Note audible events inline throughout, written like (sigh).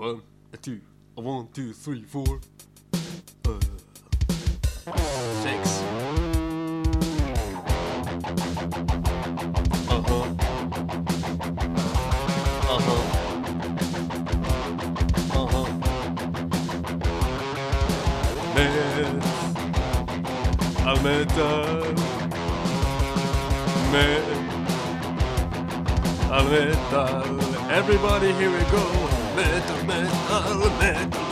one, a two, a one, two, three, four. Uh, six. Uh huh. Uh huh. Uh huh. Met al metal. Met al metal. Everybody, here we go. Metal, metal, metal,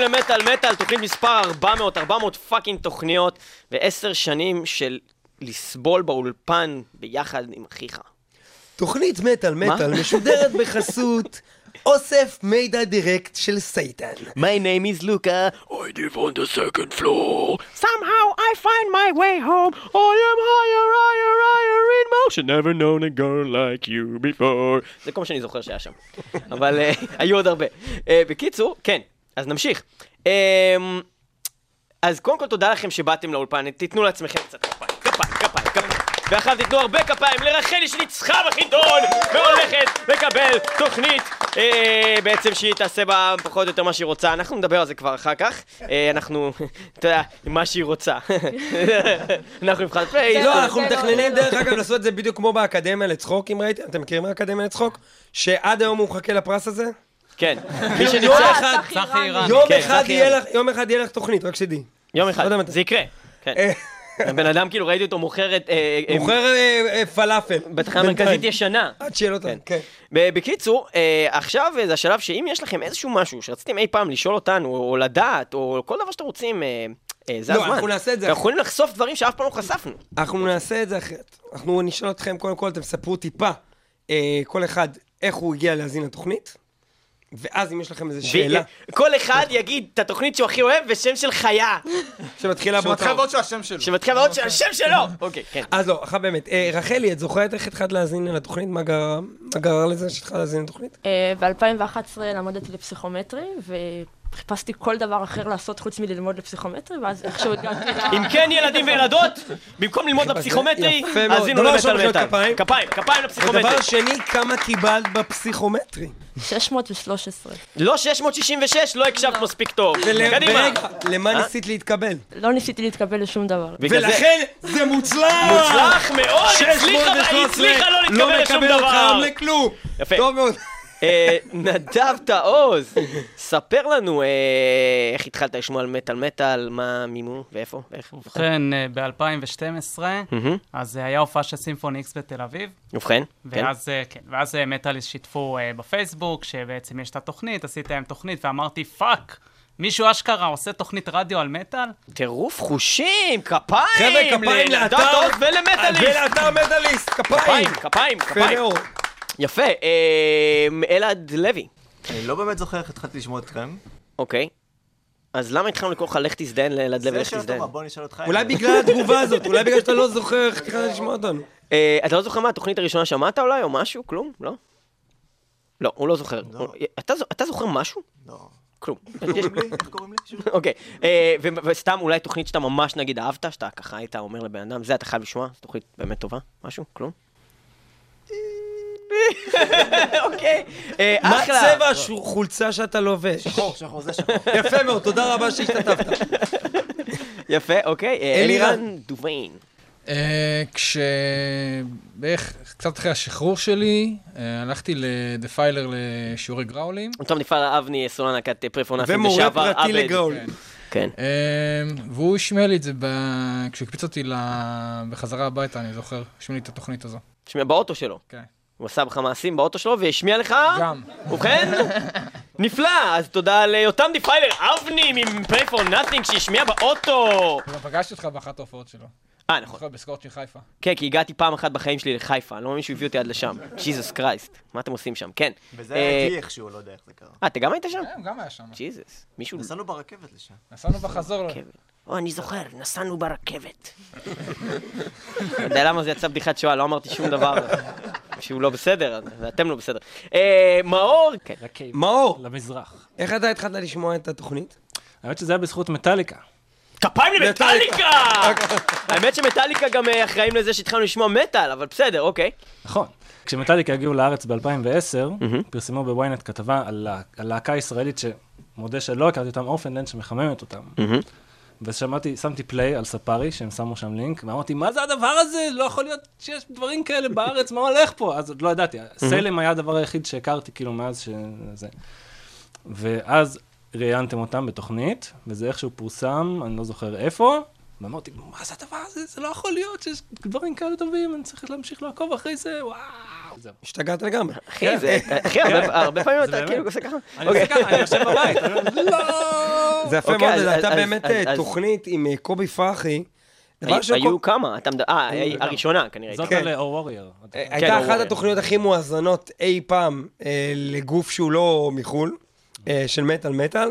למטאל מטאל, תוכנית מספר 400, 400 fucking תוכניות, ועשר שנים של לסבול באולפן ביחד עם אחיך. תוכנית מטאל מטאל משודרת בחסות אוסף מידע דירקט של סייטן. My name is Luca. I live on the second floor. Somehow I find my way home. I am higher, higher, higher in motion. Never known a girl like you before. זה כל מה שאני זוכר שהיה שם. (laughs) אבל אה, היו עוד הרבה. אה, בקיצור, כן, אז נמשיך. אה, אז קודם כל תודה לכם שבאתם לאולפן, תיתנו לעצמכם קצת כפיים, כפיים, כפיים, כפיים. ואחר תיתנו הרבה כפיים לרחלי שניצחה בחידון והולכת לקבל תוכנית אה, בעצם שהיא תעשה בה פחות או יותר מה שהיא רוצה. אנחנו נדבר על זה כבר אחר כך. אה, אנחנו, אתה יודע, מה שהיא רוצה. אנחנו נבחן פייס. לא, אנחנו לא- מתכננים לא- דרך אגב לעשות את זה בדיוק כמו באקדמיה לצחוק, אם ראיתם? אתם מכירים מהאקדמיה לצחוק? שעד היום הוא מחכה לפרס הזה? כן, (laughs) מי יום שניצח, אחד, צחי. יום כן, אחד צחי יהיה אירני. לך, יום אחד יהיה לך תוכנית, רק שתדעי. יום לא אחד. זה יקרה. כן. אה, הבן אדם כאילו ראיתי אותו מוכר את... אה, אה, מוכר אה, אה, פלאפל. בתחנה. מרכזית ישנה. עד שיהיה לו את. כן. ב- בקיצור, אה, עכשיו אה, זה השלב שאם יש לכם איזשהו משהו שרציתם אי פעם לשאול אותנו, או לדעת, או כל דבר שאתם רוצים, אה, אה, זה לא, הזמן. אנחנו נעשה את זה אנחנו. יכולים לחשוף דברים שאף פעם לא חשפנו. אנחנו נעשה את זה אחרת. אנחנו נשאל אתכם, קודם כל, אתם ספרו טיפה, אה, כל אחד, איך הוא הגיע להאזין לתוכנית, ואז אם יש לכם איזו שאלה ו- כל אחד יגיד את התוכנית שהוא הכי אוהב ושם של חיה. שמתחילה באותה... שמתחיל ועוד שהשם שלו. שמתחיל מאוד שהשם שלו. אוקיי, כן. אז לא, אחת באמת. אה, רחלי, את זוכרת איך התחלת להאזין לתוכנית? מה גרם? לזה שהתחלת להאזין לתוכנית? ב-2011 למדתי לפסיכומטרי, וחיפשתי כל דבר אחר לעשות חוץ מללמוד לפסיכומטרי, ואז איכשהו הגעתי ל... אם כן, ילדים וילדות, במקום ללמוד לפסיכומטרי, מאוד. האזינו דבר ראשון, למטאל מחיאות מטאל. כפיים. כפיים, כפיים לפסיכומטרי. ודבר שני, כמה קיבלת בפסיכומטרי? 613. לא 666, לא הקשבת מספיק טוב. קדימה. למה אה? ניסית להתקבל? לא ניסיתי להתקבל לשום דבר. ולכן זה מוצלח! מוצלח מאוד, הצליחה, היא 613, הצליחה לא להתקבל לשום לא מקבל אותך דבר. לכלום. יפה. טוב מאוד. אה, נדב תעוז, ספר לנו אה, איך התחלת לשמוע על מטאל מטאל, מה מימו ואיפה ואיך. ובכן, ב-2012, מהמם. אז אה, היה הופעה של סימפוני איקס בתל אביב, ובכן, כן. ואז, אה, כן, אה, מטאליסט שיתפו אה, בפייסבוק, שבעצם יש את התוכנית, עשיתי להם תוכנית, ואמרתי, פאק, מישהו אשכרה עושה תוכנית רדיו על מטאל? טירוף חושים, כפיים! חבר'ה, כפיים לאתר... ולמטאליסט! ולאתר מטאליסט, כפיים. כפיים, כפיים, כפיים. יפה, אה, אלעד לוי, אני לא באמת זוכר איך התחלתי לשמוע אתכם. אוקיי. אז למה התחלנו לקרוא לך לך תזדיין לאלעד לוי, זה לך שאלה תזדיין? טובה, בוא נשאל אותך. אולי בגלל התגובה הזאת, אולי בגלל שאתה לא זוכר איך התחלת לשמוע אותנו. אה, אתה לא זוכר מה התוכנית הראשונה שמעת אולי, או משהו? כלום? לא? לא, הוא לא זוכר. לא. אתה זוכר משהו? לא. כלום. איך קוראים לי? (laughs) אוקיי, אה, וסתם אולי תוכנית שאתה ממש נגיד אהבת, שאתה ככה היית אומר לבן אדם, זה אתה חייב לשמוע, זו תוכנית באמת טובה, משהו? כלום? (laughs) אוקיי, אה, מה. צבע החולצה שאתה לובש? שחור, שחור, זה שחור. (laughs) יפה מאוד, תודה רבה שהשתתפת. (laughs) יפה, אוקיי, אה, אלירן. דוביין. אה, כש... בערך קצת אחרי השחרור שלי, הלכתי לדפיילר לשיעורי גראולים. טוב, נפעל אבני סולנה כת פרפונפים ומורה לשעבר פרטי עבד. לגראול. כן. אה, והוא השמיע לי את זה ב... כשהוא הקפיץ אותי ל... בחזרה הביתה, אני זוכר, השמיע לי את התוכנית הזו. תשמע, באוטו שלו. כן. הוא עשה בך מעשים באוטו שלו והשמיע לך? גם. ובכן, (laughs) נפלא, אז תודה ליותם דיפיילר, אבני מ-Play for Nothing שהשמיע באוטו. גם פגשתי אותך באחת ההופעות שלו. אה, נכון. זוכר בסקורצ'י חיפה. כן, כי הגעתי פעם אחת בחיים שלי לחיפה, אני לא מאמין שהוא הביא אותי עד לשם. ג'יזוס קרייסט, מה אתם עושים שם? כן. וזה אה, היה איתי איכשהו, לא יודע איך זה קרה. אה, אתה גם היית שם? כן, גם היה שם. ג'יזוס. מישהו... נסענו ברכבת לשם. נסענו בחזור. רכבת. או, אני זוכר, נסענו ברכבת. (laughs) אתה יודע למה זה יצא בדיחת שואה, לא אמרתי שום דבר (laughs) שהוא לא בסדר, ואתם לא בסדר. אה, מאור, כן. מאור, למזרח. איך אתה התחלת לשמוע את התוכנית? האמת שזה היה בזכות מטאליקה. כפיים למטאליקה! (laughs) האמת שמטאליקה גם אה, אחראים לזה שהתחלנו לשמוע מטאל, אבל בסדר, אוקיי. נכון. כשמטאליקה הגיעו לארץ ב-2010, פרסמו בוויינט כתבה על לה- על להקה ישראלית שמודה שלא הכרתי אותם, אורפנדנט שמחממת אותם. ושמעתי, שמתי פליי על ספארי, שהם שמו שם לינק, ואמרתי, מה זה הדבר הזה? לא יכול להיות שיש דברים כאלה בארץ, מה הולך פה? אז עוד לא ידעתי. סלם היה הדבר היחיד שהכרתי, כאילו, מאז שזה... ואז ראיינתם אותם בתוכנית, וזה איכשהו פורסם, אני לא זוכר איפה, ואמרתי, מה זה הדבר הזה? זה לא יכול להיות שיש דברים כאלה טובים, אני צריך להמשיך לעקוב אחרי זה, וואו. זהו. השתגעת לגמרי. אחי, זה- אחי, הרבה- הרבה פעמים אתה. כאילו עושה ככה. אני עושה ככה, אני יושב בבית, אומר, זה יפה אוקיי, מאוד, זו הייתה באמת אה, תוכנית עם אה, קובי פרחי. היו- כמה, אתה מדבר, אה, הראשונה כנראה. זאת כן. על אור ווריור. אה, כן, הייתה אחת. התוכניות הכי מואזנות אי פעם אה, לגוף שהוא לא מחו"ל, אה, של מטאל מטאל,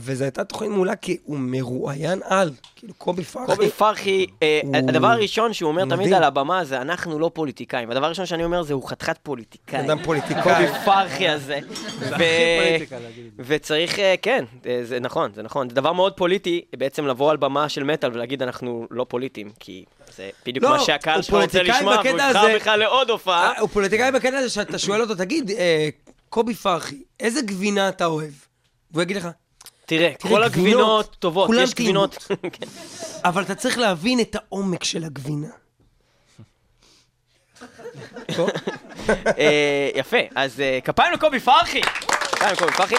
וזו הייתה תוכנית מעולה כי הוא מרואיין על, כאילו קובי פרחי. קובי פרחי, אה, הוא- הדבר הראשון שהוא אומר תמיד מדהים. על הבמה זה אנחנו לא פוליטיקאים. הדבר הראשון שאני אומר זה הוא חתיכת פוליטיקאי. אדם קובי פוליטיקאי. פרחי הזה. (laughs) ו-. וצריך, אה, כן, אה, זה נכון, זה נכון. זה דבר מאוד פוליטי בעצם לבוא על במה של מטאל ולהגיד אנחנו לא פוליטיים, כי זה בדיוק לא, מה שהקהל הוא שלך רוצה פוליטיקאי לשמוע, והוא יבחר בך לעוד הופעה. הוא פוליטיקאי בקטע הזה שאתה שואל אותו, תגיד, קובי פרחי, איזה גבינה אתה אוהב? והוא יגיד לך, תראה, תראה, כל גבינות, הגבינות טובות, יש גבינות. כן. אבל אתה צריך להבין את העומק של הגבינה. אה, יפה, אז אה, כפיים לקובי פרחי. כפיים לקובי פרחי.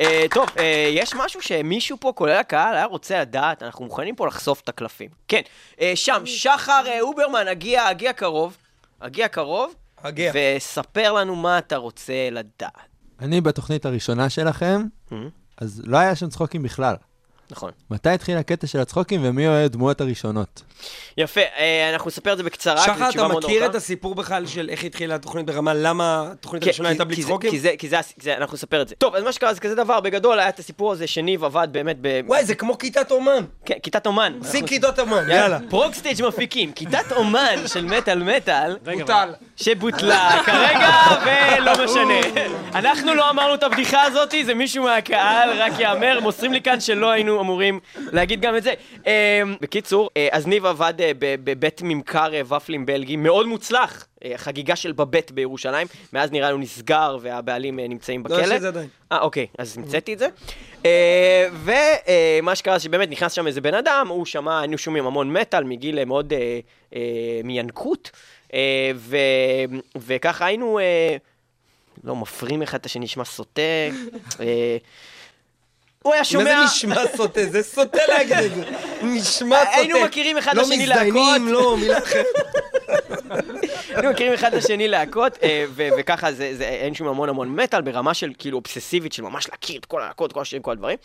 אה, טוב, יש משהו שמישהו פה, כולל הקהל, היה רוצה לדעת, אנחנו מוכנים פה לחשוף את הקלפים. כן, שם, שחר אוברמן, הגיע, הגיע קרוב, הגיע קרוב, הגיע. וספר לנו מה אתה רוצה לדעת. אני בתוכנית הראשונה שלכם, Mhm. אז לא היה שם צחוקים בכלל. נכון. מתי התחיל הקטע של הצחוקים ומי הוא הדמויות הראשונות? יפה, אה, אנחנו נספר את זה בקצרה, כי זו שחר, אתה מכיר. את הסיפור בכלל של איך התחילה התוכנית ברמה, למה התוכנית הראשונה כי- הייתה בלי כי זה- צחוקים? כי זה, כי זה, הס- זה, אנחנו נספר את זה. טוב, אז מה שקרה זה כזה דבר, בגדול היה את הסיפור הזה שניב עבד באמת ב... וואי, זה כמו כיתת אומן. כן, כיתת אומן. שים אנחנו- כיתות אומן, יאללה. ProgStage מפיקים, כיתת אומן של מטאל מטאל, בוטל. (laughs) שבוטלה כרגע, ולא משנה. (laughs) אנחנו לא אמרנו את הבדיחה הזאת, זה מישהו מהקהל, רק יאמר, מוסרים לי כאן שלא היינו אמורים להגיד גם את זה. אה, בקיצור, אה, אז ניב עבד אה, בבית ממכר אה, ופלים בלגי, מאוד מוצלח. חגיגה של בבט בירושלים, מאז נראה הוא נסגר והבעלים נמצאים לא יש בכלא. את זה עדיין. אה, אוקיי, אז המצאתי את זה. ומה שקרה שבאמת נכנס שם איזה בן אדם, הוא שמע, היינו שומעים המון מטאל מגיל מאוד מינקות, וככה היינו, לא, מפרים אחד את השני, נשמע סוטה. אה, הוא היה מה שומע... זה נשמע סוטה? זה סוטה להגיד את זה. (laughs) נשמע סוטה. היינו מכירים אחד לשני לא מזדיינים, להכות. לא, מילה אחרת. היינו מכירים אחד את השני להקות, אה, וככה זה, אין שום המון המון מטאל ברמה של כאילו אובססיבית של ממש להכיר את כל הלהקות, כל השירים, כל הדברים,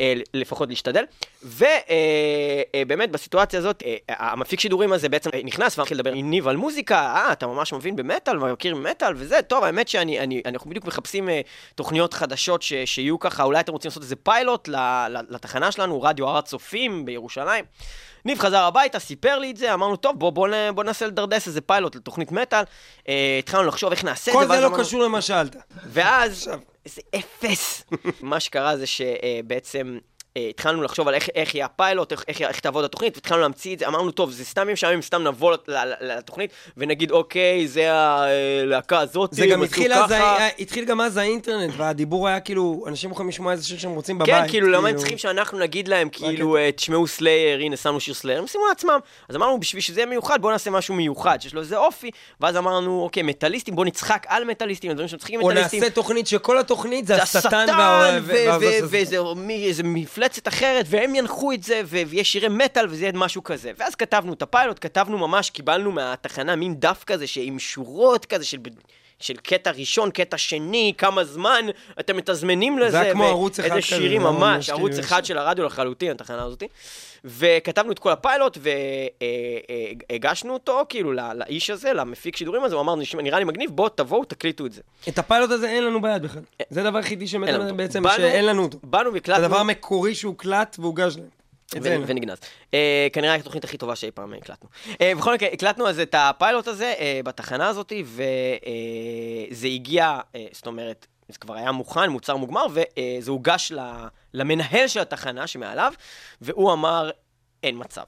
אה, לפחות להשתדל. ובאמת בסיטואציה הזאת, אה, המפיק שידורים הזה בעצם אה, נכנס והתחיל לדבר עם ניב על מוזיקה, אה, אתה ממש מבין במטאל ומכיר מטאל וזה, טוב, האמת שאני, אני, אנחנו בדיוק מחפשים אה, תוכניות חדשות שיהיו ככה, אולי אתם רוצים לעשות איזה פיילוט ל- לתחנה שלנו, רדיו הר הצופים בירושלים. ניב חזר הביתה, סיפר לי את זה, אמרנו, טוב, בוא, בוא, בוא ננסה לדרדס איזה פיילוט לתוכנית מטאל. אה, התחלנו לחשוב איך נעשה את כל זה, זה ואז לא אמרנו- קשור למה שאלת. ואז. איזה אפס. (laughs) מה שקרה זה שבעצם אה, התחלנו לחשוב על איך, איך יהיה הפיילוט, איך, איך, איך תעבוד התוכנית, והתחלנו להמציא את זה, אמרנו, טוב, זה סתם משעמם, סתם נבוא לתוכנית ונגיד, אוקיי, זה הלהקה הזאת, זה גם התחיל אז, ככה." היה- התחיל גם אז האינטרנט, והדיבור היה כאילו, אנשים יכולים לשמוע איזה שיר שהם רוצים בבית. כן, כאילו, למה הם צריכים שאנחנו נגיד להם, כאילו, אה, תשמעו Slayer, הנה, שמנו שיר Slayer, הם שימו לעצמם. אז אמרנו, בשביל שזה יהיה מיוחד, בואו נעשה משהו מיוחד, שיש לו איזה אופי, ואז אמרנו, אוקיי, מטאליסטים, בואו נצחק על מטאליסטים, דברים שמצחיקים או מטאליסטים. נעשה תוכנית שכל התוכנית זה זה השטן השטן, וה- ו- מפלצת אחרת, והם ינחו את זה, ויש שירי מטאל, וזה יהיה משהו כזה. ואז כתבנו את הפיילוט, כתבנו ממש, קיבלנו מהתחנה מין דף כזה, שעם שורות כזה של... של קטע ראשון, קטע שני, כמה זמן אתם מתזמנים לזה. היה כמו ו- ערוץ אחד איזה כזה, שירים זה היה ממש, ערוץ כאילו אחד של הרדיו לחלוטין, התחנה הזאת. וכתבנו את כל הפיילוט והגשנו אותו כאילו לאיש הזה, למפיק שידורים הזה, הוא אמר, "נשמע- נראה לי מגניב, בואו תבואו, תקליטו את זה. את הפיילוט הזה אין לנו ביד בכלל. זה הדבר היחידי אין לנו שמטל אותו. בעצם, באנו- שאין לנו אותו. באנו זה והקלטנו, הדבר המקורי שהוקלט והוגש להם. ונגנז. אה, כנראה התוכנית הכי טובה שאי פעם הקלטנו. אה, בכל מקרה, הקלטנו אז את הפיילוט הזה אה, בתחנה הזאת, וזה הגיע, זאת אומרת, זה כבר היה מוכן, מוצר מוגמר, וזה הוגש למנהל של התחנה שמעליו, והוא אמר, אין מצב.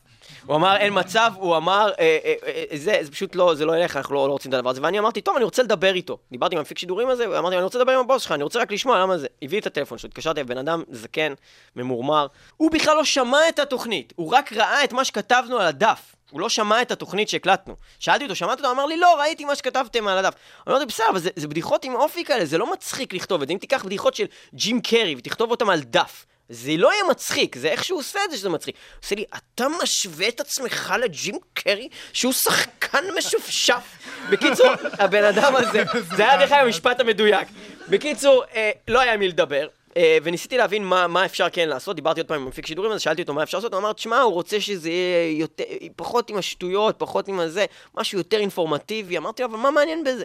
הוא אמר, אין מצב, הוא אמר, אה, אה, אה, זה, פשוט לא, זה לא ילך, אנחנו לא, לא רוצים את הדבר הזה. ואני אמרתי, טוב, אני רוצה לדבר איתו. דיברתי עם המפיק שידורים הזה, ואמרתי, אני רוצה לדבר עם הבוס שלך, אני רוצה רק לשמוע למה זה. הביא את הטלפון שלו, התקשרתי, בן אדם זקן, ממורמר. הוא בכלל לא שמע את התוכנית, הוא רק ראה את מה שכתבנו על הדף. הוא לא שמע את התוכנית שהקלטנו. שאלתי אותו, שמעת אותו? אמר לי, לא, ראיתי מה שכתבתם על הדף. אמרתי, בסדר, אבל זה, זה בדיחות עם אופי כאלה, זה לא מצחיק לכתוב את זה. אם תיקח בדיחות של ג'ים קרי ותכתוב אותם על דף, זה לא יהיה מצחיק, זה איך שהוא עושה את זה שזה מצחיק. הוא עושה לי, אתה משווה את עצמך לג'ים קרי, שהוא שחקן משופשף? בקיצור, הבן אדם הזה, (laughs) זה היה דרך אגב המשפט המדויק. בקיצור, אה, לא היה מי לדבר. אה, וניסיתי להבין מה, מה אפשר כן לעשות, דיברתי עוד פעם עם מפיק שידורים הזה, שאלתי אותו מה אפשר לעשות, הוא אמר, תשמע, הוא רוצה שזה יהיה יותר, פחות עם השטויות, פחות עם הזה, משהו יותר אינפורמטיבי, אמרתי לו, אבל מה מעניין בזה?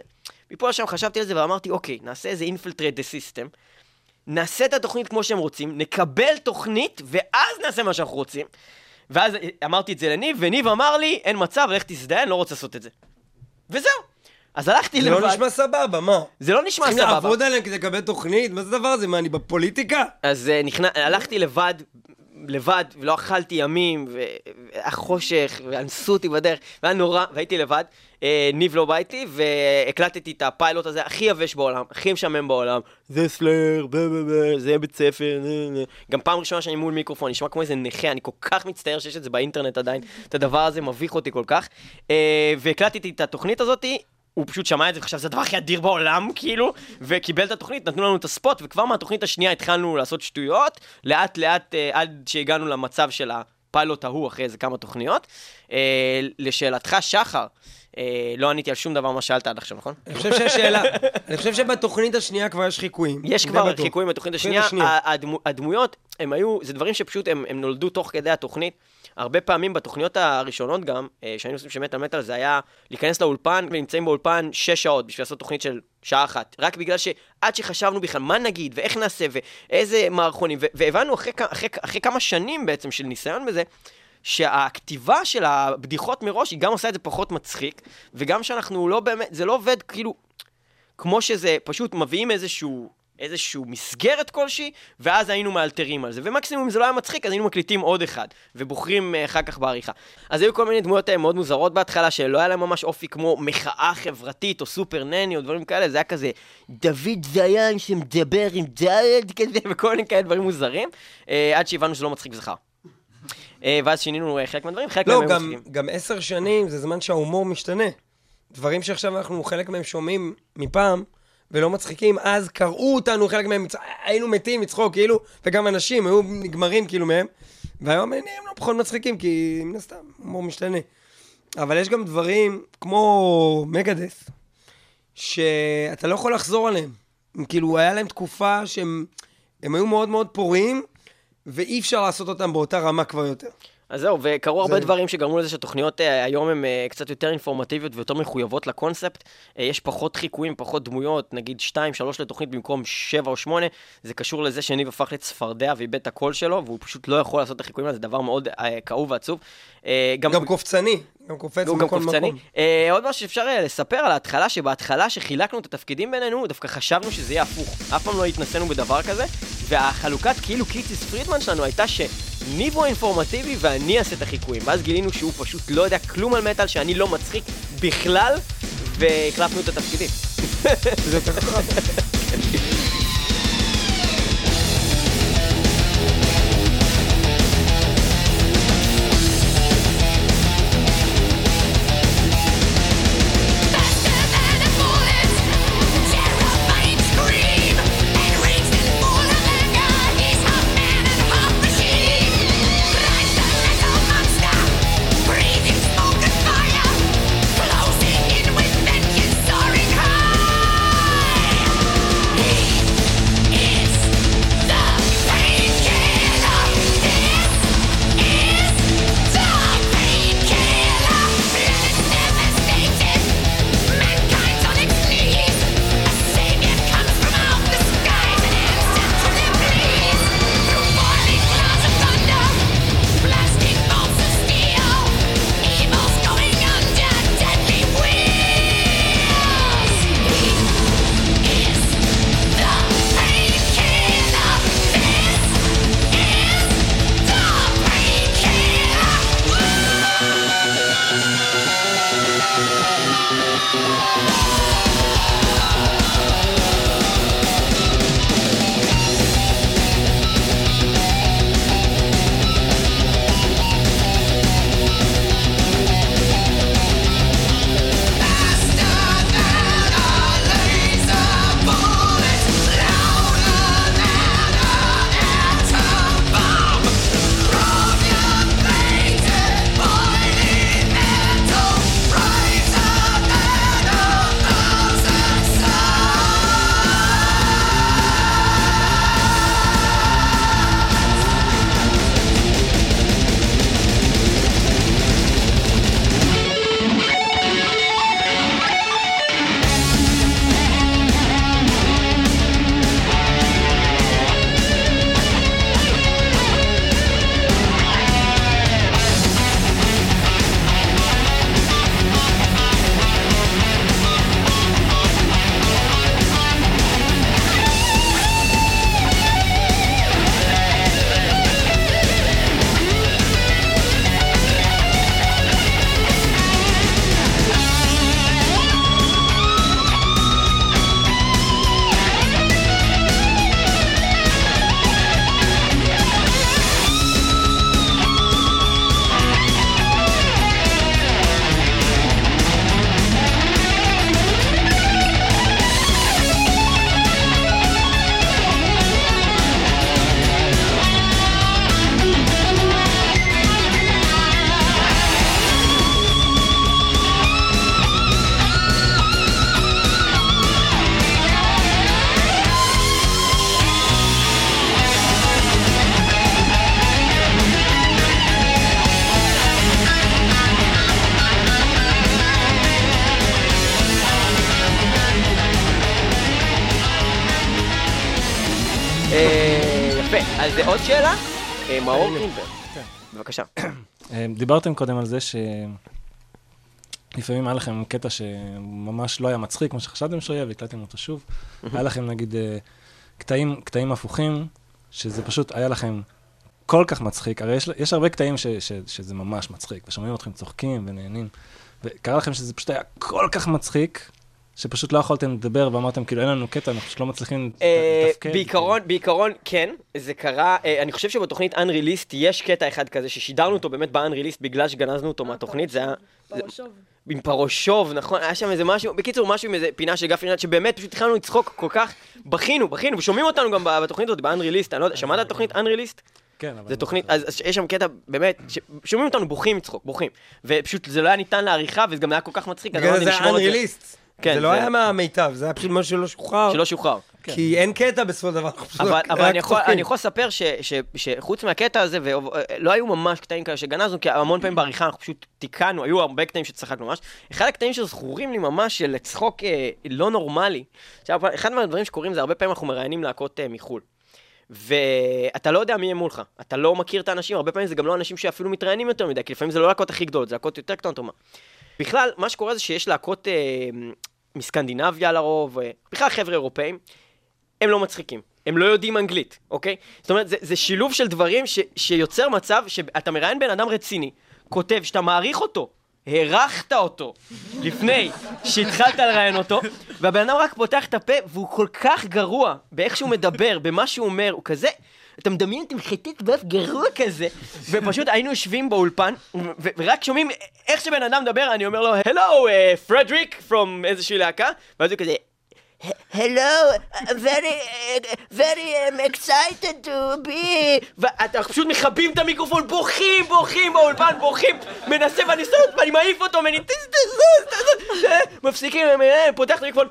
מפה לשם חשבתי על זה ואמרתי, אוקיי, נעשה איזה infiltrate the system, נעשה את התוכנית כמו שהם רוצים, נקבל תוכנית, ואז נעשה מה שאנחנו רוצים. ואז אמרתי את זה לניב, וניב אמר לי, אין מצב, לך תזדיין, לא רוצה לעשות את זה. וזהו. אז הלכתי זה לבד. לא נשמע סבבה, מה? זה לא נשמע צריכים סבבה. לעבוד עליהם כדי לקבל תוכנית? מה זה הדבר הזה? מה, אני בפוליטיקה? אז uh, נכנ... הלכתי לבד, לבד, ולא אכלתי ימים, ו- והיה חושך, ואנסו אותי בדרך, והיה נורא, והייתי לבד. Uh, ניב לא בא איתי, והקלטתי את הפיילוט הזה הכי יבש בעולם, הכי משעמם בעולם. זה סלאר, זה בית ספר. גם פעם ראשונה שאני מול מיקרופון, נשמע כמו איזה נכה, אני כל כך מצטער שיש את זה באינטרנט עדיין, את הדבר הזה מביך אותי כל כך. Uh, והקלטתי את התוכנית הזאתי, הוא פשוט שמע את זה וחשב שזה הדבר הכי אדיר בעולם, כאילו, וקיבל את התוכנית, נתנו לנו את הספוט, וכבר מהתוכנית השנייה התחלנו לעשות שטויות, לאט לאט אה, עד שהגענו למצב של הפיילוט ההוא אחרי איזה כמה תוכניות. אה, לשאלתך, שחר, אה, לא עניתי על שום דבר מה שאלת עד עכשיו, נכון? אני חושב שיש שאלה. אני חושב שבתוכנית השנייה כבר יש חיקויים. יש כבר בטוח. חיקויים בתוכנית השנייה, הדמו- הדמויות, הם היו, זה דברים שפשוט הם, הם נולדו תוך כדי התוכנית. הרבה פעמים בתוכניות הראשונות גם, אה, שהיינו עושים של מטאל מטאל, זה היה להיכנס לאולפן, ונמצאים באולפן שש שעות בשביל לעשות תוכנית של שעה אחת. רק בגלל שעד שחשבנו בכלל מה נגיד, ואיך נעשה, ואיזה מערכונים, והבנו אחרי, אחרי, אחרי כמה שנים בעצם של ניסיון בזה, שהכתיבה של הבדיחות מראש, היא גם עושה את זה פחות מצחיק, וגם שאנחנו לא באמת, זה לא עובד כאילו, כמו שזה, פשוט מביאים איזשהו, איזשהו מסגרת כלשהי, ואז היינו מאלתרים על זה. ומקסימום אם זה לא היה מצחיק, אז היינו מקליטים עוד אחד, ובוחרים אה, אחר כך בעריכה. אז היו כל מיני דמויות אה, מאוד מוזרות בהתחלה, שלא היה להם ממש אופי כמו מחאה חברתית, או סופר נני, או דברים כאלה, זה היה כזה דוד זיין שמדבר עם דלת (laughs) כזה, וכל מיני כאלה דברים מוזרים, אה, עד שהבנו שזה לא מצחיק וזכר. אה, ואז שינינו חלק מהדברים, חלק לא, מהם היו גם, מצחיקים. גם עשר שנים זה זמן שההומור משתנה. דברים שעכשיו אנחנו חלק מהם שומעים מפעם, ולא מצחיקים, אז קראו אותנו, חלק מהם, היינו מתים מצחוק, כאילו, וגם אנשים היו נגמרים כאילו מהם, והיום הם לא פחות מצחיקים, כי מן הסתם, הומור משתנה. אבל יש גם דברים כמו מגדס, שאתה לא יכול לחזור עליהם. הם כאילו, היה להם תקופה שהם הם היו מאוד מאוד פוריים, ואי אפשר לעשות אותם באותה רמה כבר יותר. אז זהו, וקרו הרבה דברים שגרמו לזה שהתוכניות אה, היום הן אה, קצת יותר אינפורמטיביות ויותר מחויבות לקונספט. אה, יש פחות חיקויים, פחות דמויות, נגיד 2-3 לתוכנית במקום 7 או 8. זה קשור לזה שניב הפך לצפרדע ואיבד את הקול שלו, והוא פשוט לא יכול לעשות את החיקויים האלה, זה דבר מאוד כאוב ועצוב. אה, גם קופצני, גם קופץ גם מכל קופצני. מקום. אה, עוד משהו שאפשר לספר על ההתחלה, שבהתחלה שחילקנו את התפקידים בינינו, דווקא חשבנו שזה יהיה הפוך. אף פעם לא התנסינו בדבר כזה, והחלוקת כאילו קיציס פרידמן שלנו הייתה שניב הוא האינפורמטיבי ואני אעשה את החיקויים. ואז גילינו שהוא פשוט לא יודע כלום על מטאל, שאני לא מצחיק בכלל, והחלפנו את התפקידים. זה יותר חכם. (laughs) מאור גרינברג. בבקשה. אה, דיברתם קודם על זה שלפעמים היה לכם קטע שממש לא היה מצחיק, כמו שחשבתם שהוא יהיה, והקלטתם אותו שוב. היה לכם נגיד אה, קטעים, קטעים הפוכים, שזה פשוט היה לכם כל כך מצחיק. הרי יש, יש הרבה קטעים ש, ש, שזה ממש מצחיק, ושומעים אתכם צוחקים ונהנים. וקרה לכם שזה פשוט היה כל כך מצחיק, שפשוט לא יכולתם לדבר ואמרתם, כאילו, אין לנו קטע, אנחנו פשוט לא מצליחים אה, לתפקד. בעיקרון, בעיקרון כן, זה קרה, אה, אני חושב שבתוכנית Unreleased יש קטע אחד כזה ששידרנו אותו באמת ב-Unreleased בגלל שגנזנו אותו מהתוכנית, זה היה... פרושוב. עם פרושוב, נכון? היה שם איזה משהו, בקיצור, משהו עם איזה פינה של גפני שבאמת פשוט התחלנו לצחוק כל כך, בכינו, בכינו, ושומעים אותנו גם בתוכנית הזאת, ב-Unreleased, אני לא יודע, שמעת את התוכנית Unreleased? כן, אבל... זה תוכנית, אז אז יש שם קטע, באמת, ש- שומעים אותנו בוכים מצחוק, בוכים. ופשוט זה לא היה ניתן לעריכה, וזה גם היה כל כך מצחיק, אז בגלל אמרתי זה לשמור את זה. unreleased. כן, זה לא זה- היה מהמיטב, זה היה פשוט משהו שלא שוחרר. שלא שוחרר. כי אין קטע בסופו של דבר. אבל, אבל אני, יכול. אני יכול לספר ש, ש, שחוץ מהקטע הזה, ולא היו ממש קטעים כאלה שגנזנו, כי המון פעמים בעריכה אנחנו פשוט תיקנו, היו הרבה קטעים שצחקנו ממש. אחד הקטעים שזכורים לי ממש של צחוק אה, לא נורמלי, עכשיו, אחד מהדברים שקורים זה הרבה פעמים אנחנו מראיינים להקות אה, מחו"ל. ואתה לא יודע מי הם מולך, אתה לא מכיר את האנשים, הרבה פעמים זה גם לא אנשים שאפילו מתראיינים יותר מדי, כי לפעמים זה לא להקות הכי גדולות, זה להקות יותר קטנות או מה. בכלל, מה שקורה זה שיש להקות אה, מסקנדינביה לרוב, אה, בכלל חבר'ה אירופאים, הם לא מצחיקים. הם לא יודעים אנגלית, אוקיי? זאת אומרת, זה, זה שילוב של דברים ש, שיוצר מצב שאתה מראיין בן אדם רציני, כותב שאתה מעריך אותו, הערכת אותו לפני שהתחלת לראיין אותו, והבן אדם רק פותח את הפה והוא כל כך גרוע באיך שהוא מדבר, במה שהוא אומר, הוא כזה... אתה מדמיין, אתם חיטית באף גרוע כזה, ופשוט היינו יושבים באולפן, ורק שומעים איך שבן אדם מדבר, אני אומר לו, הלו, פרדריק, פרום איזושהי להקה, ואז הוא כזה, I'm very, very um, excited to be... ואתה פשוט מכבים את המיקרופון, בוכים, בוכים באולפן, בוכים, מנסה ואני אותו, ואני מעיף אותו, ואני... מפסיקים, אה, פותח את המיקרופון,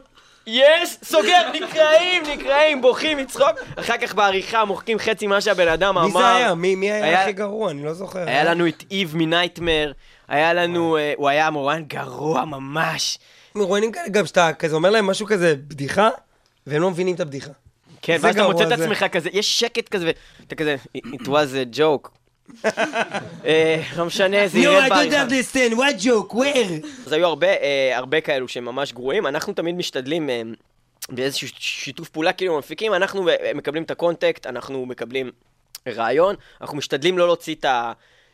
יש, סוגר, נקרעים, נקרעים, בוכים מצחוק, אחר כך בעריכה מוחקים חצי מה שהבן אדם אמר. מי זה היה? מי מי היה- היה הכי גרוע? אני לא זוכר. היה לנו את איב מנייטמר, היה לנו, אה, הוא היה מורן גרוע ממש. מרואיינים כאלה גם שאתה כזה אומר להם משהו כזה, בדיחה, והם לא מבינים את הבדיחה. כן, ואז אתה מוצא את. עצמך כזה, יש שקט כזה, ואתה כזה, it was a joke. אה, לא משנה, זה ירד בעריכה. understand, what joke, where? אז היו הרבה, אה, הרבה כאלו שהם ממש גרועים, אנחנו תמיד משתדלים אה, באיזשהו שיתוף פעולה כאילו עם המפיקים, אנחנו מקבלים את ה contact, אנחנו מקבלים ריאיון, אנחנו משתדלים לא להוציא את ה...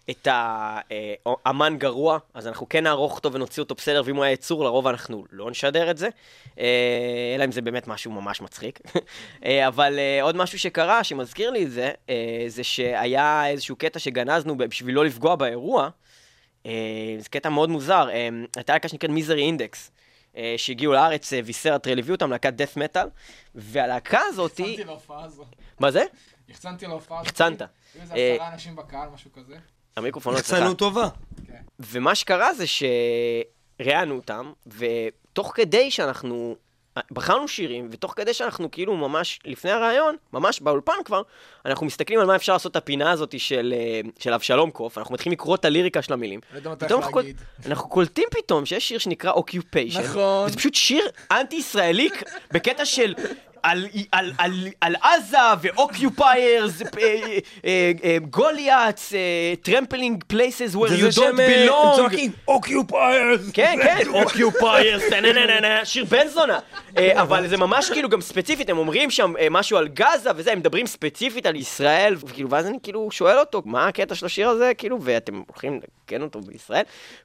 את האמן גרוע, אז אנחנו כן נערוך אותו ונוציא אותו בסדר, ואם הוא היה יצור, לרוב אנחנו לא נשדר את זה, אה, אלא אם זה באמת משהו ממש מצחיק. (laughs) אה, אבל אה, עוד משהו שקרה, שמזכיר לי את זה, אה, זה שהיה איזשהו קטע שגנזנו בשביל לא לפגוע באירוע, אה, זה קטע מאוד מוזר, אה, הייתה להקה שנקראת Misery Index. אה, שהגיעו לארץ, אה, ויסרטרל הביאו אותם, להקת death metal, והלהקה הזאתי... יחצנתי להופעה הזו. מה זה? יחצנתי להופעה הזו. יחצנת. היו איזה אה, עשרה אנשים בקהל, משהו כזה. המיקרופון לא אצלך. יחצנות טובה. ומה שקרה זה שראיינו אותם, ותוך כדי שאנחנו בחרנו שירים, ותוך כדי שאנחנו כאילו ממש לפני הריאיון, ממש באולפן כבר, אנחנו מסתכלים על מה אפשר לעשות את הפינה הזאת של, אה, של אבשלום קוף, אנחנו מתחילים לקרוא את הליריקה של המילים. לא יודע מתי פתאום איך אנחנו, להגיד. אנחנו קולטים פתאום שיש שיר שנקרא Occupation. נכון. וזה פשוט שיר אנטי-ישראלי בקטע של... על, על, על, על עזה ו-occupiers, Goliaths, trampling places where you don't belong. צועקים, occupiers. כן, (laughs) כן, occupiers, שיר בן זונה. אה, אבל זה ממש כאילו גם ספציפית, הם אומרים שם אה, משהו על גזה וזה, הם מדברים ספציפית על ישראל, וכאילו, ואז אני כאילו שואל אותו, מה הקטע של השיר הזה, כאילו, ואתם הולכים לנגן אותו בישראל?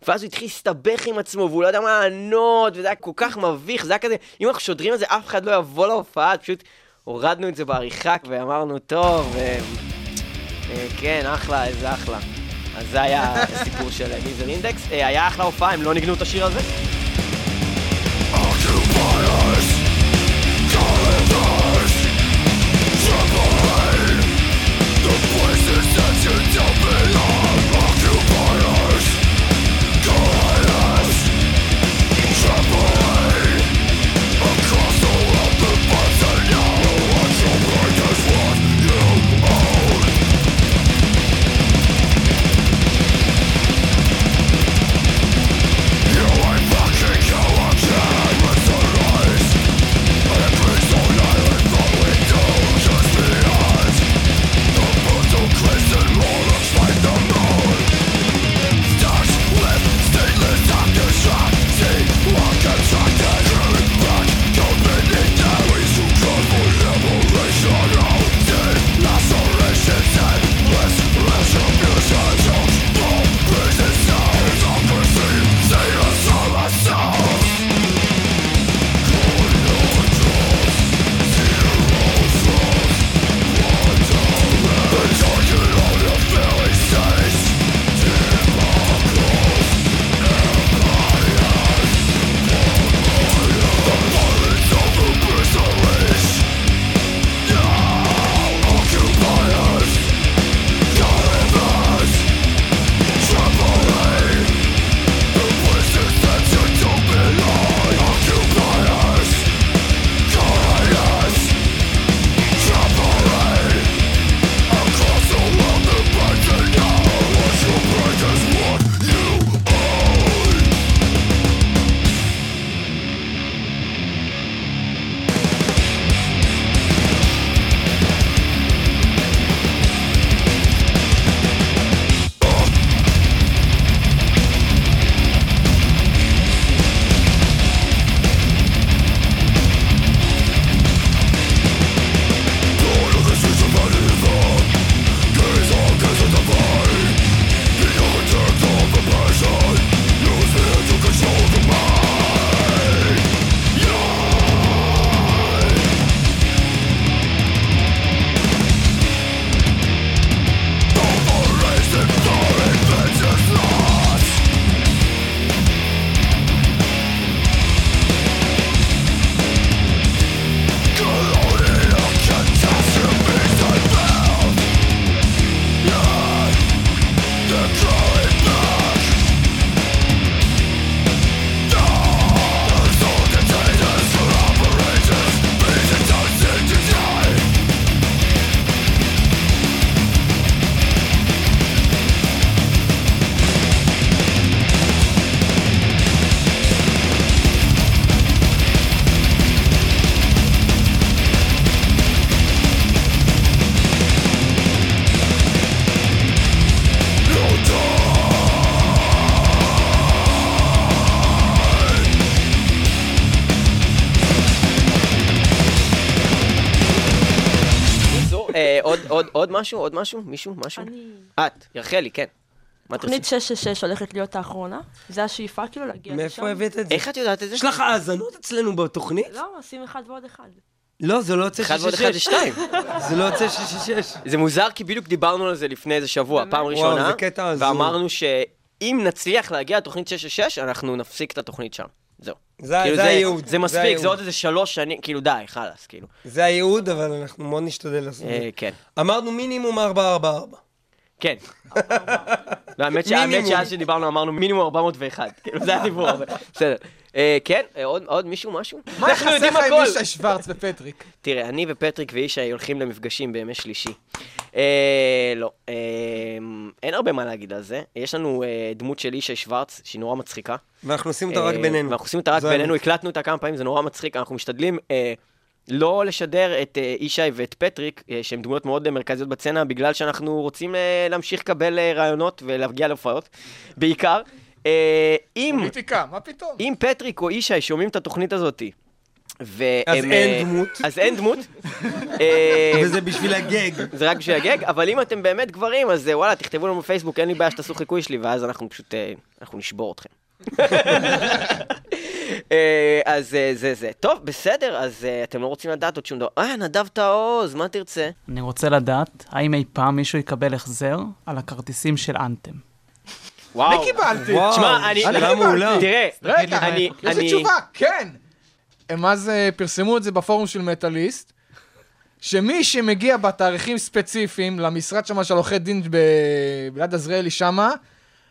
ואז הוא התחיל להסתבך עם עצמו, והוא לא יודע מה לענות, וזה היה כל כך מביך, זה היה כזה, אם אנחנו שודרים את זה, אף אחד לא יבוא להופעה, פשוט הורדנו את זה בעריכה, ואמרנו, טוב, אה, אה, כן, אחלה, איזה אחלה. אז זה היה הסיפור של מיזר אינדקס. אה, היה אחלה הופעה, הם לא ניגנו את השיר הזה. Ain't fucking משהו? עוד משהו? מישהו? משהו? אני... את, רחלי, כן. מה תרצי? תוכנית 666 הולכת להיות האחרונה. זה השאיפה כאילו להגיע לשם. מאיפה הבאת את זה? איך את יודעת את זה? יש לך האזנות אצלנו בתוכנית? לא, עושים אחד ועוד אחד. לא, זה לא יוצא אחד ועוד אחד זה 666. שתיים. (laughs) זה לא יוצא 666. זה מוזר, כי בדיוק דיברנו על זה לפני איזה שבוע? פעם וואו, ראשונה. זה קטע הזוי. ואמרנו שאם נצליח להגיע לתוכנית 666, אנחנו נפסיק את התוכנית שם. זהו. זה כאילו זה הייעוד. זה מספיק, הייעוד. זה עוד איזה שלוש שנים, כאילו די, חלאס, כאילו. זה הייעוד, אבל אנחנו מאוד נשתדל לעשות את אה, זה. כן. אמרנו מינימום 444. כן. (laughs) מינימום. שאז שדיברנו אמרנו מינימום 401, כאילו זה הדיבור, אבל בסדר. אה, כן, אה, עוד עוד מישהו משהו? מה אנחנו יודעים יחסיך עם הכל. ישי שוורץ ופטריק? תראה, אני ופטריק וישי הולכים למפגשים בימי שלישי. אה, לא, אה, אין הרבה מה להגיד על זה. יש לנו אה, דמות של ישי שוורץ, שהיא נורא מצחיקה. ואנחנו עושים אותה רק אה, בינינו. ואנחנו עושים אותה רק בינינו. הקלטנו אותה כמה פעמים, זה נורא מצחיק, אנחנו משתדלים אה, לא לשדר את אה, ישי ואת פטריק, שהם דמויות מאוד מרכזיות בסצנה, בגלל שאנחנו רוצים להמשיך לקבל ראיונות ולהגיע להופעות, בעיקר. אה, אם, פוליטיקה, מה פתאום? אם פטריק או ישי שומעים את התוכנית הזאת, והם... אז אה, אין דמות. אז אין דמות. (laughs) אה, וזה בשביל הגג. זה רק בשביל הגג, אבל אם אתם באמת גברים, אז אה, וואלה, תכתבו לנו בפייסבוק, אין לי בעיה שתעשו חיקוי שלי, ואז אנחנו פשוט, אה, אנחנו נשבור אתכם. (laughs) אה, אז אה, זה זה. טוב, בסדר, אז אה, אתם לא רוצים לדעת עוד שום דבר. אה, נדב טעוז, מה תרצה? אני רוצה לדעת, האם אי פעם מישהו יקבל החזר על הכרטיסים של אנתם? וואו. אני קיבלתי. וואו, תשמע, אני... שאלה מעולה. תראה, רגע, אני... יש לי תשובה, כן. הם אז אה, פרסמו את זה בפורום של מטאליסט, שמי שמגיע בתאריכים ספציפיים למשרד שם של עורכי דין ביד עזריאלי שמה,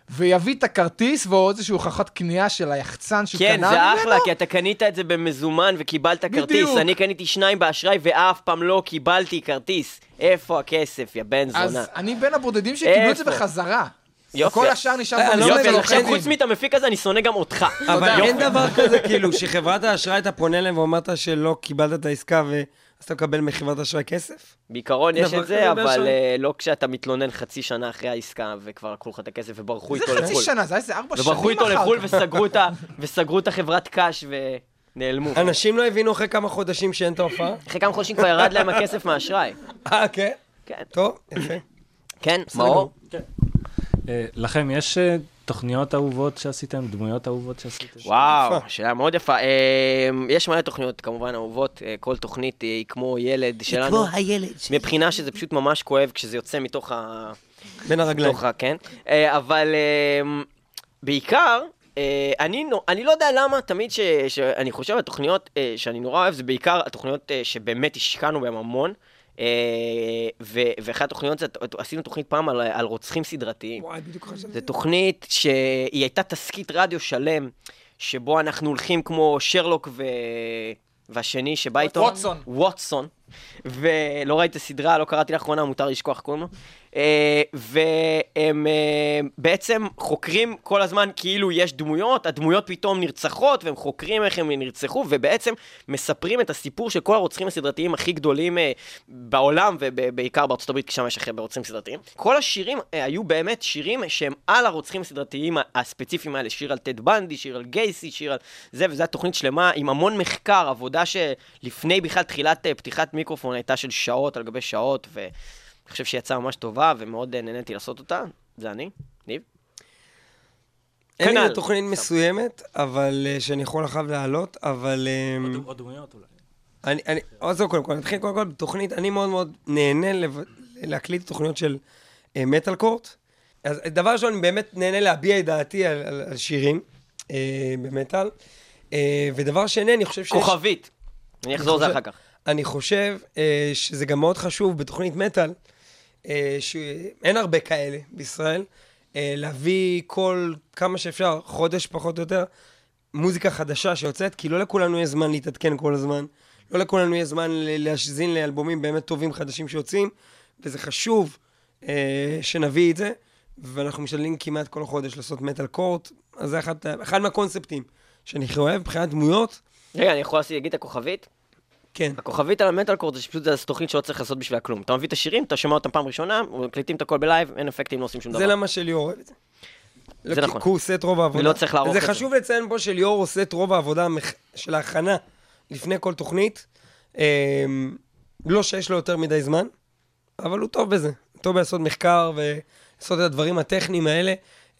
ויביא את הכרטיס ועוד איזושהי הוכחת קנייה של היחצן שהוא כן, קנה זה ממנו, אחלה, כי אתה קנית את זה במזומן וקיבלת כרטיס. בדיוק. אני קניתי שניים באשראי ואף פעם לא קיבלתי כרטיס. איפה הכסף, יא בן אז זונה? אני בין הבודדים שקיבלו את זה? בחזרה. יופי. כל השאר נשאר אה, לא במשרד יופי, מבין, עורכי חוץ. מאת המפיק הזה, אני שונא גם אותך. אבל יופי. אין דבר כזה, כאילו, שחברת האשראי, אתה פונה אליהם ואומרת שלא קיבלת את העסקה, ואז אתה מקבל מחברת האשראי כסף? בעיקרון יש דבר את זה, אבל. אה, לא כשאתה מתלונן חצי שנה אחרי העסקה וכבר לקחו לך את הכסף וברחו זה איתו חצי לחו"ל. שנה, זה היה איזה ארבע שנים וברחו איתו אחר לחו"ל כך. וסגרו את ה- וסגרו את החברת ונעלמו. אנשים לא הבינו אחרי כמה חודשים שאין את ההופעה? אחרי כמה חודשים כבר ירד להם הכסף מהאשראי. אה, כן? כן. טוב, יפה. כן, מאור? אה, לכם יש אה, תוכניות אהובות שעשיתם, דמויות אהובות שעשיתם? וואו, שאלה מאוד יפה. אה, יש מלא תוכניות כמובן אהובות, אה, כל תוכנית היא כמו ילד שלנו. הילד. מבחינה שזה פשוט ממש כואב כשזה יוצא מתוך ה... בין הרגליים. מתוך ה... כן. אבל בעיקר, אה, אני, אני לא יודע למה, תמיד ש, שאני חושב על תוכניות אה, שאני נורא אוהב, זה בעיקר התוכניות אה, שבאמת השקענו בהן המון. אה, ו- ואחת התוכניות עשינו תוכנית פעם על, על רוצחים סדרתיים. וואי, בדיוק חשבתי. זו תוכנית שהיא הייתה תסכית רדיו שלם, שבו אנחנו הולכים כמו שרלוק ו... והשני שבא איתו... ווטסון. ווטסון. ולא ראיתי את הסדרה, לא קראתי לאחרונה, מותר לשכוח קוראים לו. אה, והם אה, בעצם חוקרים כל הזמן כאילו יש דמויות, הדמויות פתאום נרצחות, והם חוקרים איך הם נרצחו, ובעצם מספרים את הסיפור של כל הרוצחים הסדרתיים הכי גדולים אה, בעולם, ובעיקר בארצות הברית, כי שם יש הרבה רוצחים סדרתיים. כל השירים היו באמת שירים שהם על הרוצחים הסדרתיים הספציפיים האלה, שיר על טד בנדי, שיר על גייסי, שיר על זה, וזו הייתה תוכנית שלמה עם המון מחקר, עבודה שלפני בכלל תחילת פתיחת מיקרופון הייתה של שעות על גבי שעות, ואני חושב שהיא יצאה ממש טובה, ומאוד אה, נהניתי לעשות אותה. זה אני, ניב. אין כנ"ל. לי תוכנית מסוימת, אבל אה, שאני יכול אחריו להעלות, אבל... אה, עוד דמויות אולי. אני, אני, אז זהו, קודם כל, נתחיל קודם כל בתוכנית, אני מאוד מאוד נהנה לב, להקליט תוכניות של אה, מטאל קורט. אז דבר ראשון, אני באמת נהנה להביע את דעתי על, על, על שירים אה, במטאל. אה, ודבר שני, אני חושב שיש... כוכבית. אני אחזור לזה אחר כך. אני חושב אה, שזה גם מאוד חשוב בתוכנית מטאל, אה, שאין הרבה כאלה בישראל, אה, להביא כל כמה שאפשר, חודש פחות או יותר, מוזיקה חדשה שיוצאת, כי לא לכולנו יש זמן להתעדכן כל הזמן, לא לכולנו יש זמן ל- להאזין לאלבומים באמת טובים חדשים שיוצאים, וזה חשוב אה, שנביא את זה, ואנחנו משתדלים כמעט כל חודש לעשות מטאל קורט, אז זה אחד, אחד מהקונספטים שאני הכי אוהב, מבחינת דמויות, רגע, אני יכול להגיד את הכוכבית? כן. הכוכבית על המטאל קורד זה פשוט זה תוכנית שלא צריך לעשות בשבילה כלום. אתה מביא את השירים, אתה שומע אותם פעם ראשונה, מקליטים את הכל בלייב, אין אפקטים, לא עושים שום זה דבר. למה שליאור אוהב את זה. זה לא, כי- נכון. כי הוא עושה את רוב העבודה. ולא צריך לערוך זה את זה. חשוב לציין פה שליאור עושה את רוב העבודה של ההכנה לפני כל תוכנית. אמ, לא שיש לו יותר מדי זמן, אבל הוא טוב בזה. טוב בלעשות מחקר ולעשות את הדברים הטכניים האלה.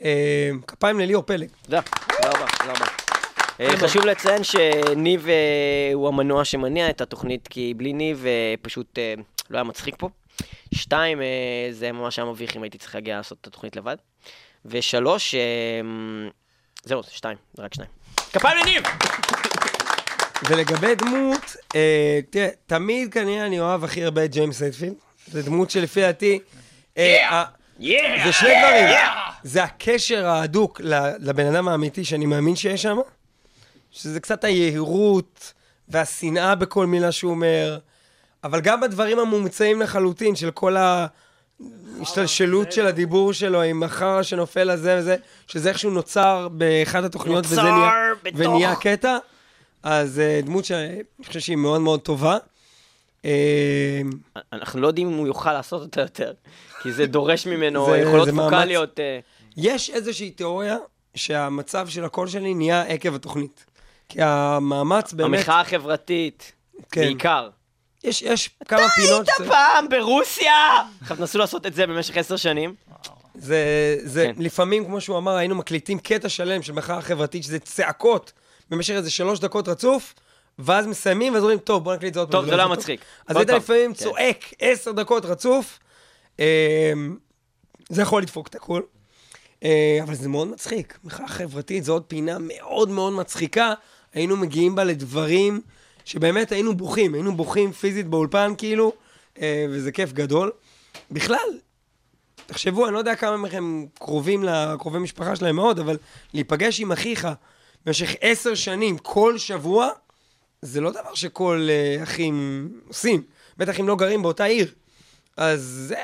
אה, כפיים לליאור פלג. תודה רבה, תודה רבה. אה, חשוב לציין שניב אה, הוא המנוע שמניע את התוכנית, כי בלי ניב אה, פשוט לא היה מצחיק פה. שתיים, זה ממש היה מביך אם הייתי צריך להגיע לעשות את התוכנית לבד. ושלוש, זהו, זה שתיים, זה רק שניים. כפיים לניב! ולגבי דמות, אה, תראה, תמיד כנראה אני אוהב הכי הרבה את ג'יימס הטפילד. זו דמות שלפי דעתי... זה שני דברים. זה הקשר ההדוק לבן אדם האמיתי שאני מאמין שיש שם, שזה קצת היהירות והשנאה בכל מילה שהוא אומר, אבל גם בדברים המומצאים לחלוטין של כל ההשתלשלות של הדיבור שלו עם החרא שנופל לזה וזה, שזה איכשהו נוצר באחת התוכניות וזה נהיה, בתוך. ונהיה קטע. אז אה, דמות שאני חושב שהיא מאוד מאוד טובה. אה, אנחנו לא יודעים אם הוא יוכל לעשות אותה יותר, כי זה דורש ממנו זה- יכולות. פוקאליות. אה, יש איזושהי תיאוריה שהמצב של הקול שלי נהיה עקב התוכנית. כי המאמץ באמת... המחאה החברתית, כן. בעיקר. יש, יש כמה פינות... היית פעם ברוסיה! עכשיו תנסו לעשות את זה במשך עשר שנים. זה, זה כן. לפעמים, כמו שהוא אמר, היינו מקליטים קטע שלם של מחאה חברתית, שזה צעקות במשך איזה שלוש דקות רצוף, ואז מסיימים, ואז אומרים, טוב, בוא נקליט את זה עוד פעם. טוב, זה לא היה מצחיק. אז היית. לפעמים כן. צועק עשר דקות רצוף, אמ, זה יכול לדפוק את הכול. אה, אבל זה מאוד מצחיק. מחאה חברתית זו עוד פינה מאוד מאוד מצחיקה. היינו מגיעים בה לדברים שבאמת היינו בוכים, היינו בוכים פיזית באולפן כאילו, אה, וזה כיף גדול. בכלל, תחשבו, אני לא יודע כמה מכם קרובים לקרובי משפחה שלהם מאוד, אבל להיפגש עם אחיך במשך עשר שנים, כל שבוע, זה לא דבר שכל אה, אחים עושים. בטח אם לא גרים באותה עיר. אז זה,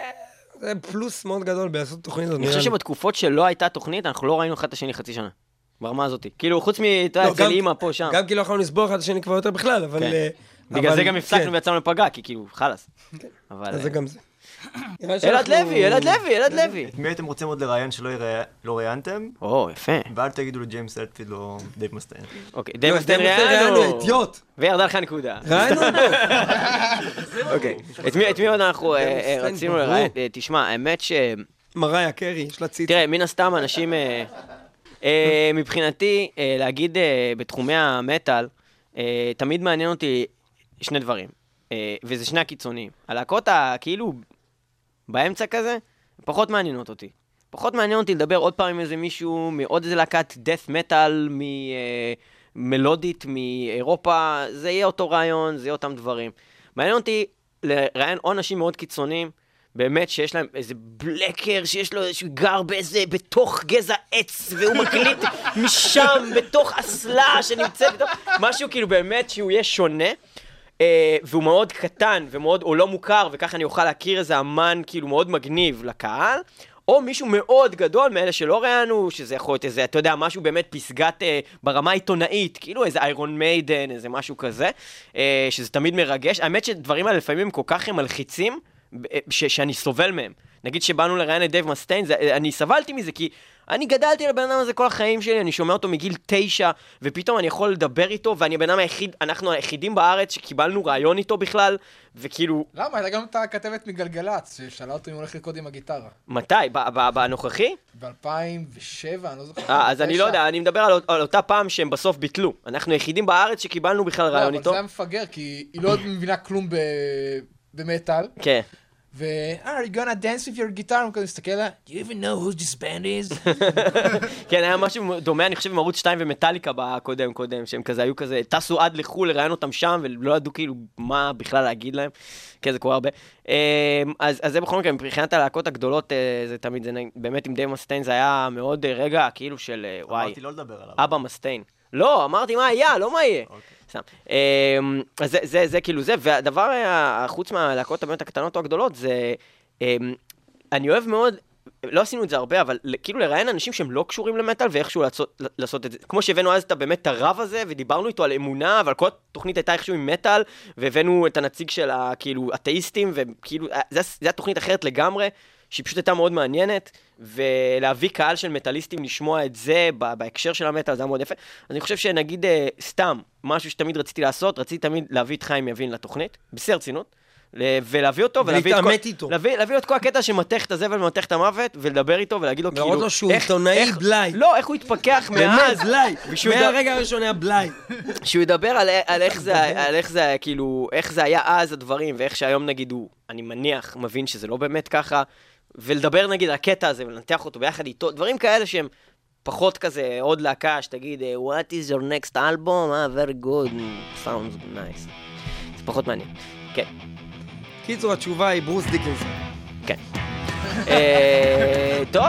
זה פלוס מאוד גדול בלעשות תוכנית. אני חושב. שבתקופות שלא הייתה תוכנית, אנחנו לא ראינו אחד את השני חצי שנה. ברמה הזאת. כאילו, חוץ מ... אתה יודע, לא, אצל גם- אימא פה, שם. גם כי לא יכולנו לסבור אחד את השני כבר יותר בכלל, אבל... כן. אה, בגלל אבל- זה גם הפסקנו כן, ויצאנו לפגרה, כי כאילו, חלאס. אבל... אז אה, זה גם זה. אלעד לוי, אלעד לוי, אלעד לוי. את מי הייתם רוצים עוד לראיין שלא לא ראיינתם? או, יפה. ואל תגידו לג'יימס הטפילד או דייב מסטיין. אוקיי, לא, דייב סטיין דייב מסטיין ראיינו. אידיוט. וירדה לך נקודה. ראיינו אותו. (laughs) אוקיי. את מי- עוד אנחנו אה, אה, רצינו. לראיין? אה, תשמע, האמת ש... מריה קרי, יש לה ציצי. תראה, מן הסתם אנשים... אה, מבחינתי, אה, להגיד אה, בתחומי המטאל, תמיד מעניין אותי שני דברים, וזה שני הקיצוניים. הלהקות הכאילו באמצע כזה, פחות מעניינות אותי. פחות מעניין אותי לדבר עוד פעם עם איזה מישהו מעוד איזה להקת death metal מלודית מאירופה, זה יהיה אותו רעיון, זה יהיה אותם דברים. מעניין אותי לראיין או אנשים מאוד קיצוניים, באמת שיש להם איזה בלקר שיש לו איזשהו גר באיזה, בתוך גזע עץ, והוא מקליט משם, בתוך אסלה שנמצאת, בתוך... משהו כאילו באמת שהוא יהיה שונה. אה, והוא מאוד קטן ומאוד, או לא מוכר, וככה אני אוכל להכיר איזה אמן כאילו מאוד מגניב לקהל, או מישהו מאוד גדול מאלה שלא ראיינו, שזה יכול להיות איזה, אתה יודע, משהו באמת פסגת אה, ברמה העיתונאית, כאילו איזה Iron Maiden, איזה משהו כזה, אה, שזה תמיד מרגש. האמת שדברים האלה לפעמים הם כל כך מלחיצים, ש- שאני סובל מהם. נגיד שבאנו לראיין את דייב מסטיין, זה, אני סבלתי מזה כי אני גדלתי על הבן אדם הזה כל החיים שלי, אני שומע אותו מגיל תשע, ופתאום אני יכול לדבר איתו, ואני הבן אדם היחיד, אנחנו היחידים בארץ שקיבלנו רעיון איתו בכלל, וכאילו, למה? הייתה גם את הכתבת מגלגלצ, ששאלה אותו אם הוא הולך לרקוד עם הגיטרה. מתי? בנוכחי? ב-2007, אני לא זוכר. אה, אז אני לא 2009. יודע, אני מדבר על, על אותה פעם שהם בסוף ביטלו. אנחנו היחידים בארץ שקיבלנו בכלל לא, רעיון אבל איתו. זה היה מפגר, כי היא לא מבינה כלום ב- במטאל. כן. ו... אה, are you gonna dance with your guitar? הוא כזה מסתכל עליה, do you even know who this band is? (laughs) כן, היה משהו דומה, אני חושב, עם ערוץ 2 ומטאליקה בקודם קודם, שהם כזה היו כזה, טסו עד לחו"ל לראיין אותם שם, ולא ידעו כאילו מה בכלל להגיד להם. כן, זה קורה הרבה. אמ, אז, אז זה בכל מקרה, מבחינת הלהקות הגדולות, אה, זה תמיד, זה באמת עם דייב מסטיין, זה היה מאוד אה, רגע, כאילו של, וואי, אמרתי לא לדבר עליו. אבא מסטיין. לא, אמרתי מה היה, לא מה יהיה. סתם. אמ, אז זה, זה, זה כאילו זה, והדבר, חוץ מהלהקות באמת הקטנות או הגדולות, זה... אמ, אני אוהב מאוד, לא עשינו את זה הרבה, אבל כאילו לראיין אנשים שהם לא קשורים למטאל ואיכשהו לעשות, לעשות את זה. כמו שהבאנו אז את באמת הרב הזה, ודיברנו איתו על אמונה, אבל כל התוכנית הייתה איכשהו עם מטאל, והבאנו את הנציג של הכאילו אתאיסטים, וכאילו, זה, זה היה תוכנית אחרת לגמרי. שהיא פשוט הייתה מאוד מעניינת, ולהביא קהל של מטאליסטים לשמוע את זה בהקשר של המטאל, זה היה מאוד יפה. אז אני חושב שנגיד, אה, סתם, משהו שתמיד רציתי לעשות, רציתי תמיד להביא את חיים יבין לתוכנית, בשיא הרצינות, ולהביא אותו, ולהביא את כל... איתו. להביא, להביא לו את כל הקטע שמתך את הזבל ומתך את המוות, ולדבר איתו ולהגיד לו כאילו... להראות לו שהוא עיתונאי איך- בלאי. לא, איך הוא התפכח מאז. בלאי. ידע- מהרגע הראשון היה בלאי. שהוא ידבר על, על איך זה, על איך זה, כאילו, איך זה היה אז הדברים, ואיך שהיום נגיד הוא, אני מניח, מבין שזה לא באמת ככה, ולדבר נגיד על הקטע הזה ולנתח אותו ביחד איתו, דברים כאלה שהם פחות כזה עוד להקה שתגיד, אה, What is your next album? Ah, very good, sounds nice. זה פחות מעניין. כן, קיצור, התשובה היא ברוס דיקנסון. כן. אה, טוב.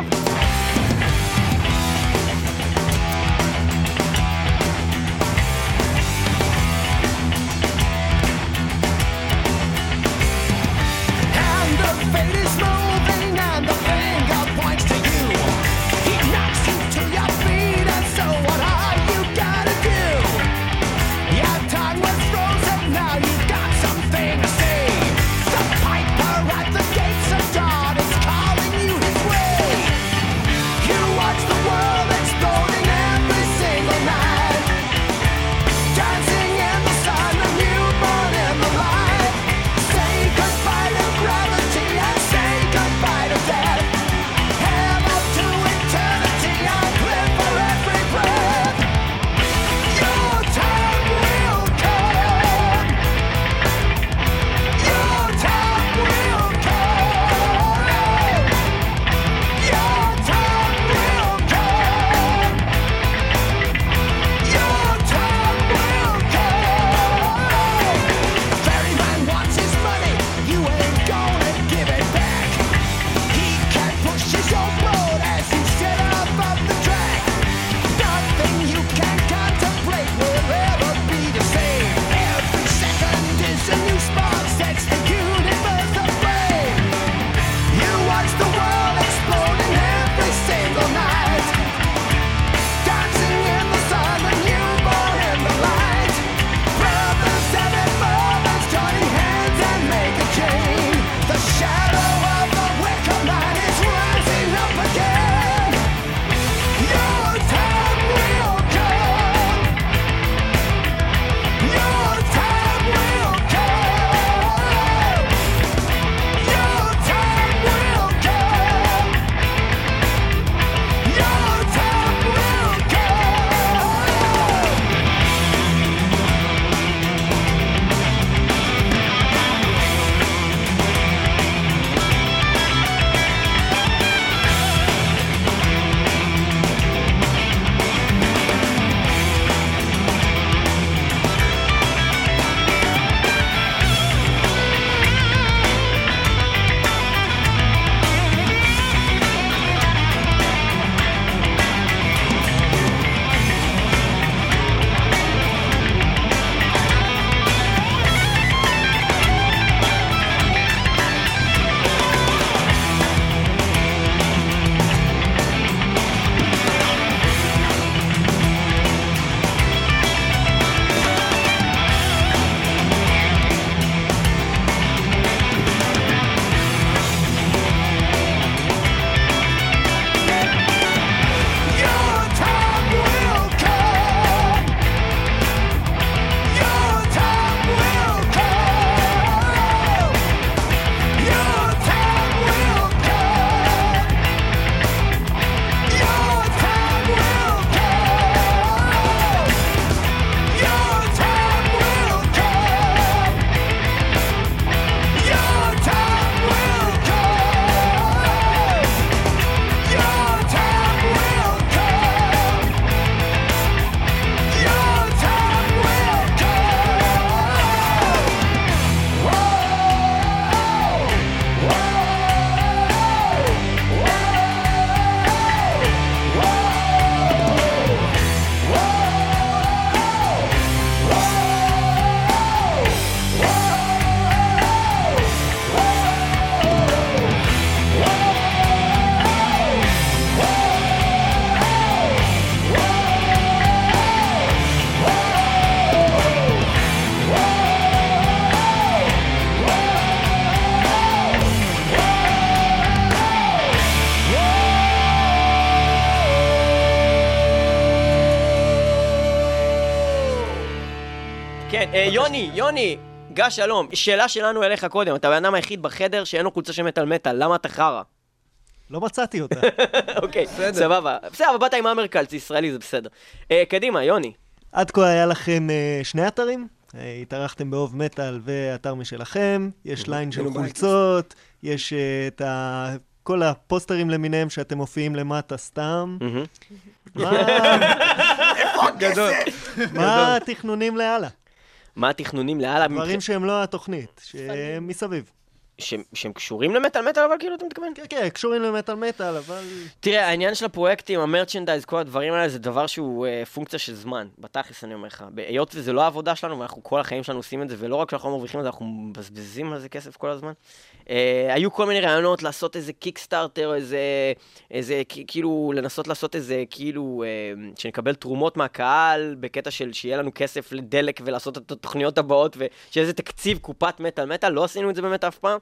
יוני, יוני, גש שלום, שאלה שלנו אליך קודם, אתה הבן אדם היחיד בחדר שאין לו חולצה של מטאל מטאל, למה אתה חרא? לא מצאתי אותה. (laughs) אוקיי, סבבה. בסדר, אבל באת עם אמרקל, זה ישראלי, זה בסדר. אה, קדימה, יוני. עד כה היה לכם אה, שני אתרים. אה, התארחתם באוב מטאל ואתר משלכם, יש ליין של חולצות, יש את ה... כל הפוסטרים למיניהם שאתם מופיעים למטה סתם. מה (laughs) התכנונים להלאה? מה התכנונים לאללה? דברים שהם לא התוכנית, שהם מסביב. שהם שהם קשורים למטאל מטאל, אבל כאילו אתה מתכוון? כן, כן, קשורים למטאל מטאל, אבל... תראה, העניין של הפרויקטים, המרצ'נדייז, כל הדברים האלה, זה דבר שהוא אה, פונקציה של זמן. בתכלס, אני אומר לך. היות וזה לא העבודה שלנו, ואנחנו כל החיים שלנו עושים את זה, ולא רק שאנחנו מרוויחים את זה, אנחנו מבזבזים על זה כסף כל הזמן. אה, היו כל מיני רעיונות לעשות איזה קיקסטארטר, או איזה, איזה, כאילו, לנסות לעשות איזה, כאילו, אה, שנקבל תרומות מהקהל, בקטע של שיהיה לנו כסף לדלק ולעשות את התוכניות הבאות, ושיהיה איזה תקציב קופת מטאל מטאל, לא עשינו את זה באמת אף פעם.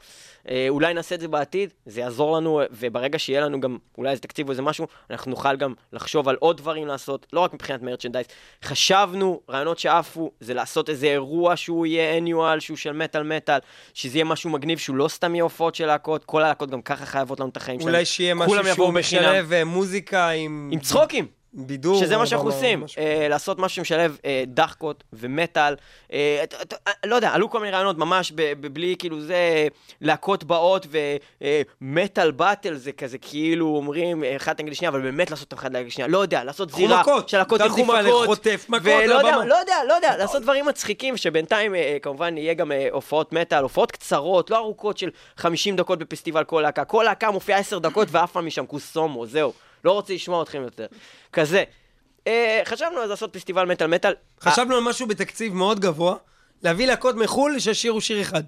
אה, אולי נעשה את זה בעתיד, זה יעזור לנו, וברגע שיהיה לנו גם אולי איזה תקציב או איזה משהו, אנחנו נוכל גם לחשוב על עוד דברים לעשות, לא רק מבחינת מרצ'נדייז. חשבנו, רעיונות שעפו, זה לעשות איזה אירוע שהוא יהיה annual, שהוא של מטאל מטאל, שזה יהיה משהו מגניב, שהוא לא סתם יהיה הופעות של להקות, כל הלהקות גם ככה חייבות לנו את החיים שלנו. אולי שיהיה משהו שהוא. משלב אה, מוזיקה עם... עם צחוקים. בידור. שזה מה שאנחנו ממש- עושים, אה, לעשות משהו שמשלב אה, דחקות ומטאל. אה, לא יודע, עלו כל מיני רעיונות ממש בלי כאילו זה, להקות באות ומטאל באטל זה כזה כאילו אומרים אחד נגד השנייה, אבל באמת לעשות אחד נגד השנייה. לא יודע, לעשות זירה גם ילכו תפעל, מכות. חוטף מכות ולא יודע. לא יודע, לא יודע, לעשות דברים מצחיקים, שבינתיים כמובן יהיה גם הופעות מטאל, הופעות קצרות, לא ארוכות של 50 דקות בפסטיבל כל להקה. כל להקה מופיעה 10 דקות ועף פעם משם קוסומו, זהו. לא רוצה לשמוע אתכם יותר. כזה. אה, חשבנו אז לעשות פסטיבל מטאל מטאל. חשבנו על משהו בתקציב מאוד גבוה, להביא להקות מחו"ל שישירו שיר אחד.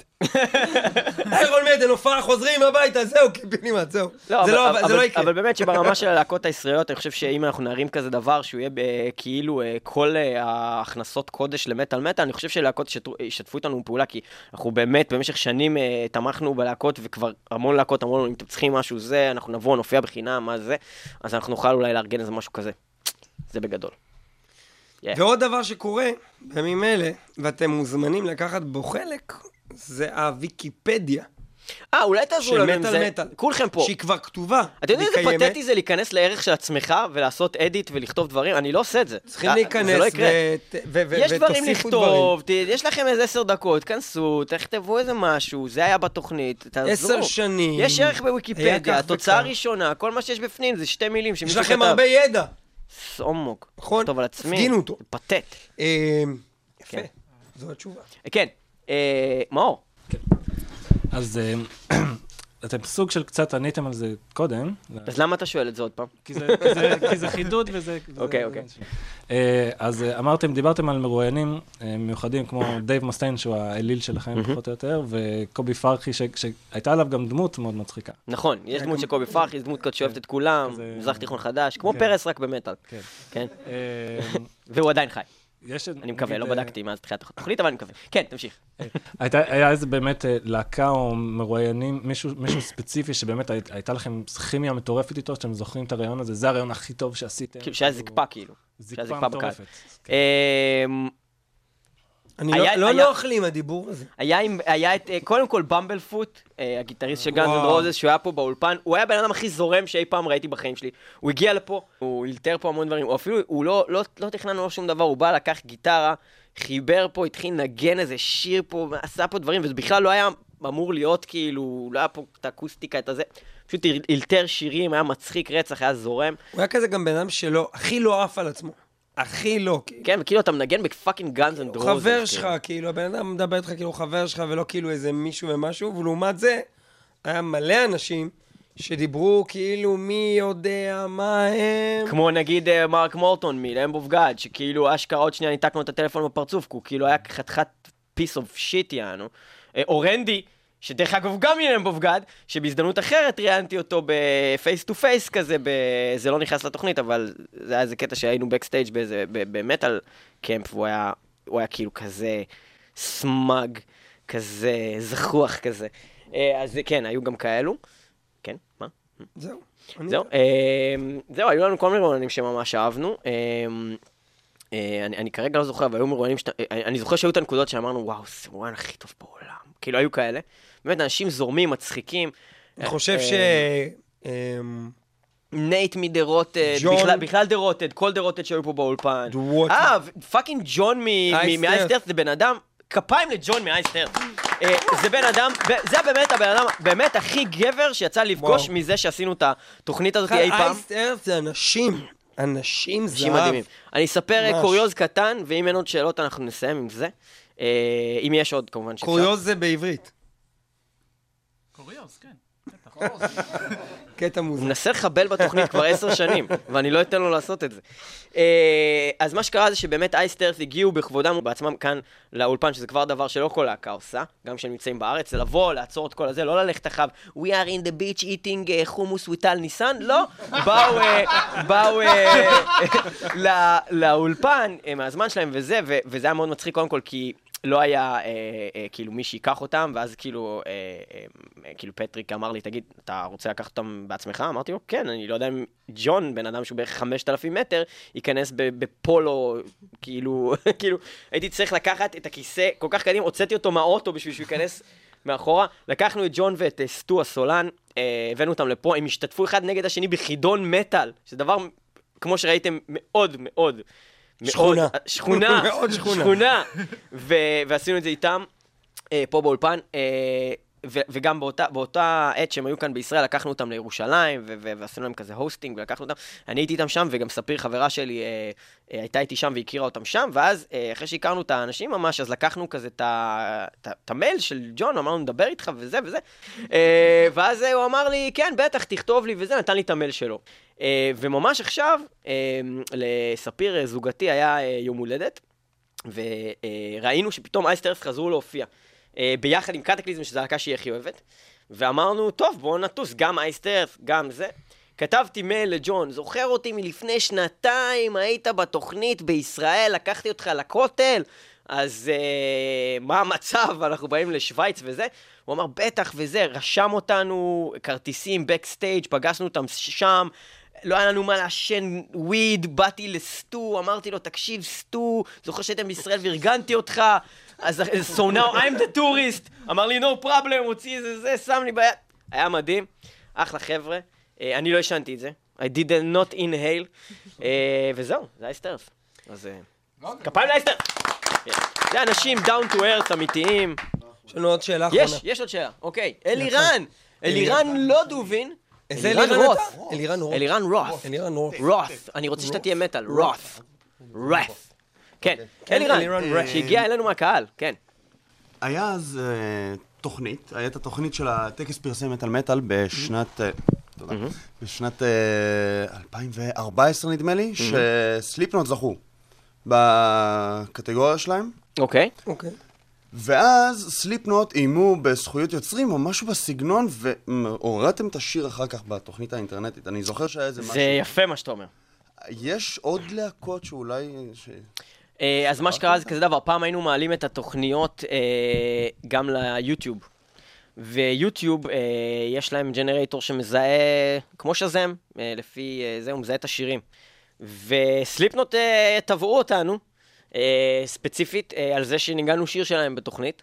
איירון מדן, הופעה, חוזרים הביתה, זהו, קיבינימט, זהו. לא, זה אבל, לא- אבל, זה לא יקרה. אבל באמת שברמה של הלהקות הישראליות, אני חושב שאם אנחנו נרים כזה דבר, שהוא יהיה ב- כאילו אה, כל אה, ההכנסות קודש למטאל מטאל, אני חושב שלהקות ישתפו- איתנו פעולה, כי אנחנו באמת במשך שנים אה, תמכנו בלהקות, וכבר המון להקות אמרו לנו, אם אתם צריכים משהו זה, אנחנו נבוא, נופיע בחינם, מה זה, אז אנחנו נוכל אולי לארגן איזה משהו כזה. זה בגדול. Yeah. ועוד דבר שקורה בימים אלה, ואתם מוזמנים לקחת בו חלק, זה הוויקיפדיה. אה, אולי תעזרו של לנו עם מטאל זה. מטאל. כולכם פה. שהיא כבר כתובה. אתם יודעים איזה. פתטי זה להיכנס לערך של עצמך ולעשות אדיט ולכתוב דברים? אני לא עושה את זה. צריכים זה- להיכנס זה לא ו- יש דברים ותוסיפו לכתוב, יש לכם איזה עשר דקות, כנסו, תכתבו איזה משהו, זה היה בתוכנית, תעזרו. עשר שנים. יש ערך בוויקיפדיה, התוצאה. הראשונה, כל מה שיש בפנים זה שתי מילים יש לכם הרבה ידע. סומוק. נכון. לכתוב על עצמי. הפגינו אותו. פתט. אה, יפה, כן. זו התשובה. כן, אה, מאור. אז אה, אתם סוג של קצת עניתם על זה קודם. אז למה אתה שואל את זה עוד פעם? כי זה, חידוד וזה... אוקיי, אוקיי. אה, אז אה, אמרתם, דיברתם על מרואיינים אה, מיוחדים כמו דייב מסטיין, שהוא האליל שלכם פחות או יותר, וקובי פרחי, שהייתה עליו גם דמות מאוד מצחיקה. נכון, יש דמות של קובי פרחי, דמות כזאת שאוהבת את כולם, כזה- מזרח תיכון חדש, כמו כן. פרס רק במטאל. כן. כן. והוא עדיין חי. יש... אני מקווה, לא אה, בדקתי מאז תחילת התוכנית, אבל אני מקווה. כן, תמשיך. (laughs) הייתה, היה איזה באמת אה, להקה או מרואיינים, מישהו, ספציפי שבאמת הי, הייתה לכם כימיה מטורפת איתו, שאתם זוכרים את הרעיון הזה, זה הרעיון הכי טוב שעשיתם. כאילו שהיה זקפה כאילו. זקפה שהיה זקפה. מטורפת. אני היה- לא- לא היה- נוח לי עם הדיבור הזה. היה היה את, אה, קודם כל Bumblefoot, אה, הגיטריסט של Guns and. Roses, שהוא היה פה באולפן, הוא היה הבן אדם הכי זורם שאי פעם ראיתי בחיים שלי. הוא הגיע לפה, הוא אילתר פה המון דברים, הוא אפילו, הוא לא, לא, לא תכננו לו שום דבר, הוא בא, לקח גיטרה, חיבר פה, התחיל לנגן איזה שיר פה, עשה פה דברים, וזה בכלל לא היה אמור להיות כאילו, לא היה פה את האקוסטיקה, את הזה. פשוט אילתר שירים, היה מצחיק רצח, היה זורם. הוא היה כזה גם בן אדם שלא, הכי לא עף על עצמו. הכי לא. כן, וכאילו אתה מנגן ב fucking Guns and Roses. חבר שלך, כאילו, הבן אדם מדבר איתך כאילו חבר שלך ולא כאילו איזה מישהו ומשהו, ולעומת זה, היה מלא אנשים שדיברו כאילו מי יודע מה הם. כמו נגיד אה, מרק מורטון מ Lamb of God, שכאילו אשכרה עוד שנייה ניתק לו את הטלפון בפרצוף, כי הוא כאילו היה חתיכת piece of shit יעני. אה, או רנדי, שדרך אגב הוא גם of God, שבהזדמנות אחרת ראיינתי אותו ב face to face כזה, ב... זה לא נכנס לתוכנית, אבל זה היה איזה קטע שהיינו ב backstage באיזה, ב- ב Metalcamp, והוא היה, הוא היה כאילו כזה smug, כזה זחוח כזה. אה, אז כן, היו גם כאלו. כן, מה? זהו. זהו, אמ, זהו, היו לנו כל מיני ראיונים שממש אהבנו. אה, אני, כרגע לא זוכר, אבל היו מרואיינים, אה, אני זוכר שהיו את הנקודות שאמרנו, וואו, זה מרואיין הכי טוב בעולם. כאילו, היו כאלה. באמת, אנשים זורמים, מצחיקים. אני חושב ש... אמ, נייט מדה רוטד, בכלל, דה רוטד, כל דה רוטד שהיו פה באולפן. אה, פאקינג ג'ון מ- אייס מ- מאייס טרף. טרף זה בן אדם, כפיים לג'ון מאייס טרף. אה, זה בן אדם, זה באמת הבן אדם באמת הכי גבר שיצא לפגוש. מזה שעשינו את התוכנית הזאת אי פעם. אייס ארץ זה אנשים. אנשים זהב. אנשים מדהימים. אני אספר אה. קוריוז קטן, ואם אין עוד שאלות אנחנו נסיים עם זה. אה, אם יש עוד, כמובן שאפשר. קוריוז זה בעברית. קוריוז, כן. קטע הוא מוזר. מנסה לחבל בתוכנית כבר עשר שנים, ואני לא אתן לו לעשות את זה. אה, אז מה שקרה זה שבאמת אייסטרס הגיעו בכבודם ובעצמם כאן לאולפן, שזה כבר דבר שלא כל להקה עושה, גם כשהם נמצאים בארץ, זה לבוא, לעצור את כל הזה, לא ללכת אחריו, We are in the beach eating חומוס with טל ניסן, לא, באו, אה, באו (laughs) לאולפן מהזמן שלהם וזה, וזה היה מאוד מצחיק קודם כל, כי... לא היה אה, אה, כאילו מי שייקח אותם, ואז כאילו, אה, אה, אה, כאילו פטריק אמר לי, תגיד, אתה רוצה לקחת אותם בעצמך? אמרתי לו, כן, אני לא יודע אם ג'ון, בן אדם שהוא בערך 5,000 מטר, ייכנס בפולו, כאילו, (laughs) כאילו, הייתי צריך לקחת את הכיסא כל כך קדימה, הוצאתי אותו מהאוטו בשביל שהוא ייכנס מאחורה. לקחנו את ג'ון ואת אה, סטו הסולן, אה, הבאנו אותם לפה, הם השתתפו אחד נגד השני בחידון מטאל, שזה דבר, כמו שראיתם, מאוד מאוד. שכונה. שכונה, מאוד שכונה. (laughs) שכונה. ועשינו את זה איתם, אה, פה באולפן, אה, ו- וגם באותה, באותה עת שהם היו כאן בישראל, לקחנו אותם לירושלים, ו- ו- ועשינו להם כזה הוסטינג, ולקחנו אותם, אני הייתי איתם שם, וגם ספיר, חברה שלי, אה, אה, הייתה איתי שם והכירה אותם שם, ואז אה, אחרי שהכרנו את האנשים ממש, אז לקחנו כזה את המייל של ג'ון, אמרנו, נדבר איתך וזה וזה, אה, ואז אה, הוא אמר לי, כן, בטח, תכתוב לי וזה, נתן לי את המייל שלו. אה, וממש עכשיו, אה, לספיר אה, זוגתי היה אה, יום הולדת, וראינו שפתאום Iced Earth חזרו להופיע. אה, ביחד עם Kataklysm, שזו הלהקה שהיא הכי אוהבת. ואמרנו, טוב, בואו נטוס, גם Iced Earth, גם זה. כתבתי מייל לג'ון, זוכר אותי מלפני שנתיים, היית בתוכנית בישראל, לקחתי אותך לכותל, אז אה, מה המצב? (laughs) אנחנו באים לשוויץ וזה. הוא אמר, בטח וזה, רשם אותנו, כרטיסים, backstage, פגשנו אותם שם. לא היה לנו מה לעשן וויד, באתי לסטו, אמרתי לו, תקשיב, סטו, זוכר שהייתם בישראל וארגנתי אותך, אז so now I'm the tourist, אמר לי, no problem, הוציא איזה זה, שם לי ביד. היה מדהים, אחלה חבר'ה. אה, אני לא ישנתי את זה, I did not inhale, אה, וזהו, זה אייסטרס. אז אה, כפיים לאייסטרס. זה אנשים down to earth אמיתיים. יש לנו עוד שאלה אחרונה. יש, יש עוד שאלה, אוקיי. אלירן, אלירן לא דובין. איזה אלירן רות. אלירן רות. אלירן רות. אלירן רות. רות. אני רוצה שאתה תהיה מטאל. רות. רות. כן. כן, אלירן, אלירן רות. שהגיע אלינו מהקהל, כן. היה אז אה, תוכנית, הייתה תוכנית של הטקס פרסי מטאל מטאל בשנת, אה, תודה, בשנת אה, 2014 נדמה לי, שסליפנוט זכו בקטגוריה שלהם. אוקיי. אוקיי. ואז סליפנוט איימו בזכויות יוצרים או משהו בסגנון, והורדתם את השיר אחר כך בתוכנית האינטרנטית. אני זוכר שהיה איזה משהו. זה יפה מה שאתה אומר. יש עוד להקות שאולי... ש... אה, אז מה שקרה זה כזה דבר, פעם היינו מעלים את התוכניות אה, גם ליוטיוב. ויוטיוב, אה, יש להם ג'נרייטור שמזהה, כמו שזם, לפי זה, הוא מזהה את השירים. וסליפנוט אה, תבעו אותנו, ספציפית, על זה שניגענו שיר שלהם בתוכנית.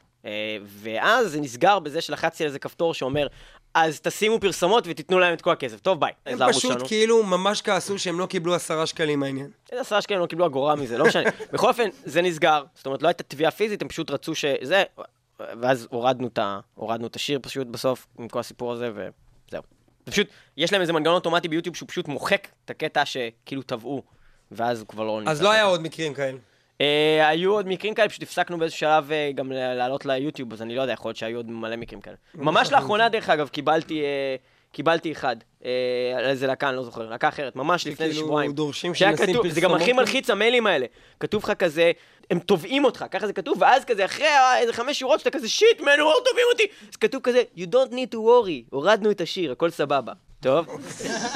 ואז זה נסגר בזה שלחצתי על איזה כפתור שאומר, אז תשימו פרסומות ותיתנו להם את כל הכסף. טוב, ביי. הם פשוט שלנו. כאילו ממש כעסו שהם לא קיבלו עשרה שקלים מהעניין. איזה עשרה שקלים לא קיבלו אגורה מזה, לא משנה. (laughs) בכל אופן, זה נסגר. זאת אומרת, לא הייתה תביעה פיזית, הם פשוט רצו שזה... ואז הורדנו את, ה... הורדנו את השיר פשוט בסוף, עם כל הסיפור הזה, וזהו. זה פשוט, יש להם איזה מנגנון אוטומטי ביוטיוב שהוא פשוט מוחק את הקטע שכאילו טבעו, ואז הוא כבר לא... אז לא היה עוד מקרים כאלה. אה, היו עוד מקרים כאלה, פשוט הפסקנו באיזשהו שלב אה, גם לעלות ליוטיוב, אז אני לא יודע, יכול להיות שהיו עוד מלא מקרים כאלה. ממש לאחרונה, דרך אגב, קיבלתי... אה, קיבלתי אחד, אה, איזה להקה, אני לא זוכר, להקה אחרת, ממש לפני איזה שכאילו שבועיים. דורשים שהיה שנשים כתוב, זה גם הכי פרסומות? מלחיץ המיילים האלה. כתוב לך כזה, הם תובעים אותך, ככה זה כתוב, ואז כזה, אחרי איזה חמש שורות שאתה כזה, שיט, מן, הוא תובעים אותי. אז כתוב כזה, you don't need to worry, הורדנו את השיר, הכל סבבה. טוב?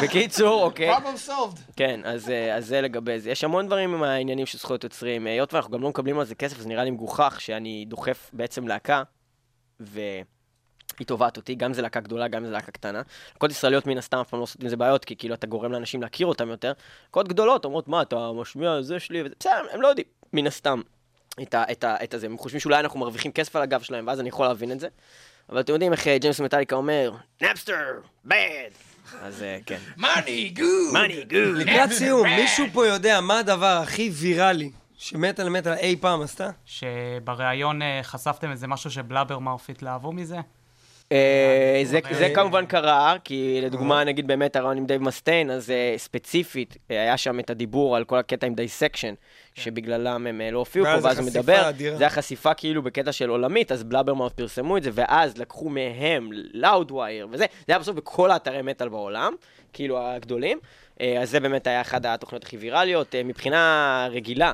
בקיצור, אוקיי. problem solved. כן, אז, אה, אז זה לגבי זה. יש המון דברים עם העניינים של זכויות יוצרים. אה, היות ואנחנו גם לא מקבלים על זה כסף, אז נראה לי מגוחך שאני דוחף בעצם להקה, ו... היא תובעת אותי, גם זה להקה גדולה, גם זה להקה קטנה. להקות ישראליות מן הסתם אף פעם לא עושות עם זה בעיות, כי כאילו אתה גורם לאנשים להכיר אותם יותר. להקות גדולות אומרות, מה, אתה משמיע זה שלי, וזה, בסדר, הם לא יודעים, מן הסתם, את, ה, את, ה, את הזה. הם חושבים שאולי אנחנו מרוויחים כסף על הגב שלהם, ואז אני יכול להבין את זה. אבל אתם יודעים איך אה, ג'יימס מטאליקה אומר, Napster, bad. אז אה, כן. Money, good! Money, good. לקראת סיום, מישהו פה יודע מה הדבר הכי ויראלי שמטאל מטאל אי פעם עשתה? שבריאיון אה, חשפתם איזה משהו שב Blabbermouth התלהבו מזה? אה, זה, זה כמובן קרה, כי לדוגמה, נגיד באמת הרעיון עם דייב מסטיין, אז ספציפית, היה שם את הדיבור על כל הקטע עם Dissection, שבגללם הם אה, לא הופיעו פה, ואז הוא מדבר, האדירה. זה החשיפה כאילו בקטע של עולמית, אז Blabbermouth פרסמו את זה, ואז לקחו מהם Loudwire, וזה, זה היה בסוף בכל האתרי מטאל בעולם, כאילו הגדולים, אה, אז זה באמת היה אחת התוכניות הכי ויראליות, אה, מבחינה רגילה.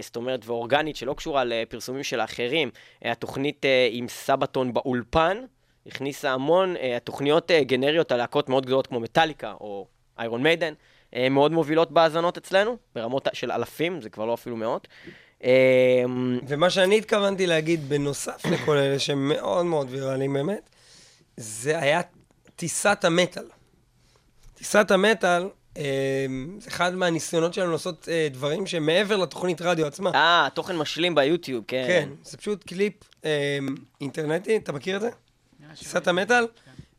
זאת אומרת, ואורגנית, שלא קשורה לפרסומים של האחרים. התוכנית עם סבתון באולפן, הכניסה המון תוכניות אה, גנריות על להקות מאוד גדולות כמו מטאליקה או איירון מיידן, מאוד מובילות בהאזנות אצלנו, ברמות של אלפים, זה כבר לא אפילו מאות. אה, ומה שאני התכוונתי להגיד בנוסף (coughs) לכל אלה שהם מאוד מאוד ויראליים באמת, זה היה טיסת המטאל. טיסת המטאל, אה, זה אחד מהניסיונות שלנו לעשות אה, דברים שהם מעבר לתוכנית רדיו עצמה. אה, תוכן משלים ביוטיוב, כן. כן, זה פשוט קליפ אה, אינטרנטי, אתה מכיר את זה? טיסת המטאל?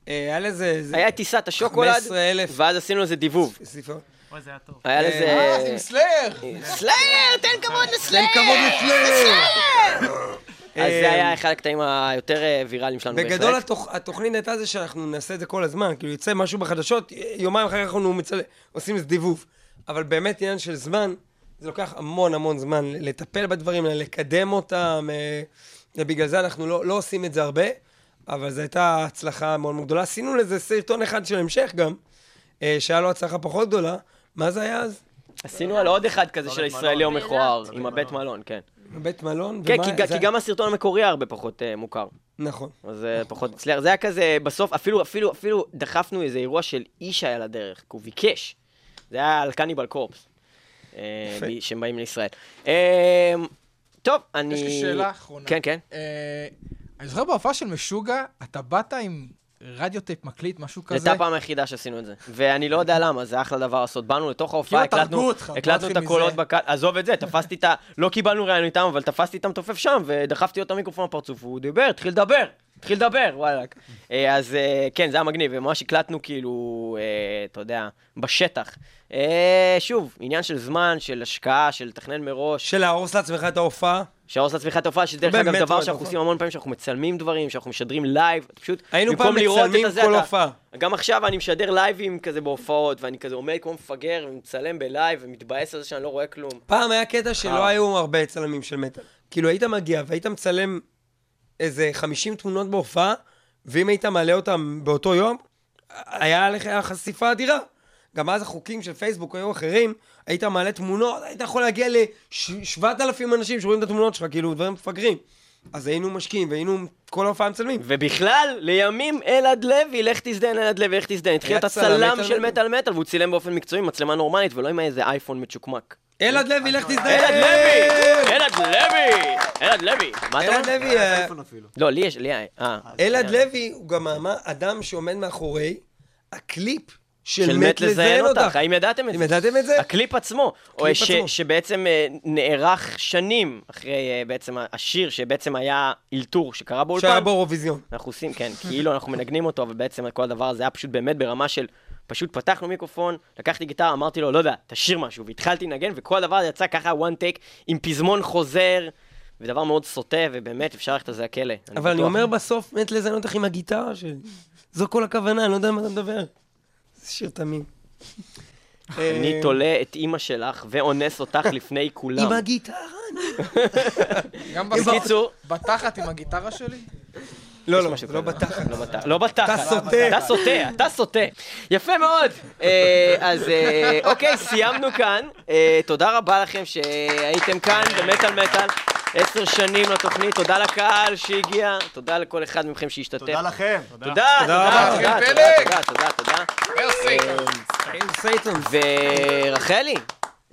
אה, היה לזה... זה- היה טיסת השוקולד, 15,000 ואז עשינו לזה דיבוב. אוי, זה היה טוב. היה לזה... אה, עם סלייר! סלייר, תן כבוד לסלייר! תן כבוד לסלייר! אז זה היה אחד הקטעים היותר אה, ויראליים שלנו בהחלט. בגדול התוכ... התוכנית הייתה זה שאנחנו נעשה את זה כל הזמן, כאילו יצא משהו בחדשות, יומיים אחר כך אנחנו. עושים איזה דיבוב. אבל באמת עניין של זמן, זה לוקח המון המון זמן לטפל בדברים האלה, לקדם אותם, אה, ובגלל זה אנחנו לא, לא עושים את זה הרבה, אבל זו הייתה הצלחה מאוד גדולה. עשינו לזה סרטון אחד של המשך גם, אה, שהיה לו הצלחה פחות גדולה. מה זה היה אז? עשינו על עוד אחד כזה של הישראלי או מכוער, עם הבית מלון, כן. בית מלון? כן, כי ג- זה- כי גם הסרטון המקורי היה הרבה פחות אה, מוכר. נכון. אז זה פחות הצליח. זה היה כזה, בסוף, אפילו, אפילו, אפילו דחפנו איזה אירוע של איש היה לדרך, כי הוא ביקש. זה היה על קניבל קורפס. אה, שהם באים לישראל. אה, טוב, אני... יש לי שאלה אחרונה. כן, כן. אני זוכר בהופעה של משוגע, אתה באת עם רדיו טייפ מקליט, משהו זו כזה. הייתה הפעם היחידה שעשינו את זה. ואני לא יודע למה, זה אחלה דבר לעשות. באנו לתוך ההופעה, כאילו הקלטנו הקלטנו את הקולות. בקהל, עזוב את זה, תפסתי את ה... לא קיבלנו ראיון איתם, אבל תפסתי את המתופף שם, ודחפתי לו את המיקרופון בפרצוף, והוא דיבר, התחיל לדבר. התחיל לדבר, וואלכ. אה, אז אה, כן, זה היה מגניב, וממש הקלטנו כאילו, אה, אתה יודע, בשטח. שוב, עניין של זמן, של השקעה, של לתכנן מראש. של להרוס לעצמך את ההופעה. שהרוס לעצמך את ההופעה, שזה דרך באמת אגב דבר שאנחנו. עושים המון פעמים, שאנחנו מצלמים דברים, שאנחנו משדרים live, פשוט, היינו פעם מצלמים הזה, כל הופעה. גם עכשיו אני משדר לייבים כזה בהופעות, ואני כזה עומד כמו מפגר, ומצלם ב live, ומתבאס על זה שאני לא רואה כלום. פעם היה קטע שלא. היו הרבה צלמים של מטאל. כאילו היית מגיע והיית מצלם איזה 50 תמונות בהופעה, ואם היית מעלה אותם באותו יום, היה לך חשיפה אדירה. גם אז החוקים של פייסבוק היו אחרים, היית מעלה תמונות, היית יכול להגיע ל-7,000 אנשים שרואים את התמונות שלך, כאילו דברים מפגרים. אז היינו משקיעים והיינו כל ההופעה מצלמים. ובכלל, לימים אלעד לוי, לך תזדיין אלעד לוי, לך תזדיין. התחיל להיות צלם הצלם של מטאל. מטאל והוא צילם באופן מקצועי, עם מצלמה נורמלית, ולא עם איזה אייפון מצ'וקמק. אלעד לוי, לך תזדיין! אלעד לוי! אלעד לוי! אלעד לוי! מה אתה אלעד אומר? לוי, אה, לא, לי יש, לי היה... אה. אלעד לוי הוא גם אדם שעומד מאחורי הקליפ של, מת לזיין אותך, האם ידעתם את אם זה? ידעתם את זה? הקליפ עצמו, או הקליפ ש- עצמו. שבעצם אה, נערך שנים אחרי אה, בעצם השיר, שבעצם היה אלתור שקרה באולפן. שהיה באירוויזיון. אנחנו עושים, כן, כאילו אנחנו מנגנים אותו, אבל בעצם כל הדבר הזה היה פשוט באמת ברמה של, פשוט פתחנו מיקרופון, לקחתי גיטרה, אמרתי לו, לא יודע, תשאיר משהו, והתחלתי לנגן, וכל הדבר הזה יצא ככה one take, עם פזמון חוזר, ודבר מאוד סוטה, ובאמת, אפשר ללכת על זה לכלא. אבל אני בטוח. אומר בסוף, מת לזיין אותך עם הגיטרה שלי. זו כל הכוונה, אני לא יודע מה אתה מדבר. זה שיר תמים. אני אה, תולה את אימא שלך ואונס אותך לפני כולם. עם הגיטרה. גם (laughs) בקיצור, בתחת עם הגיטרה שלי? לא, לא, לא. בתחת. לא בתחת. לא בתחת. אתה סוטה. אתה סוטה, אתה סוטה. יפה מאוד. אה, אז אה, אוקיי, סיימנו כאן. תודה רבה לכם שהייתם כאן במטאל מטאל. עשר שנים לתוכנית, תודה לקהל שהגיע, תודה לכל אחד מכם שהשתתף. תודה לכם. תודה, תודה, תודה. תודה. תודה, תודה, תודה. מרסי. ורחלי,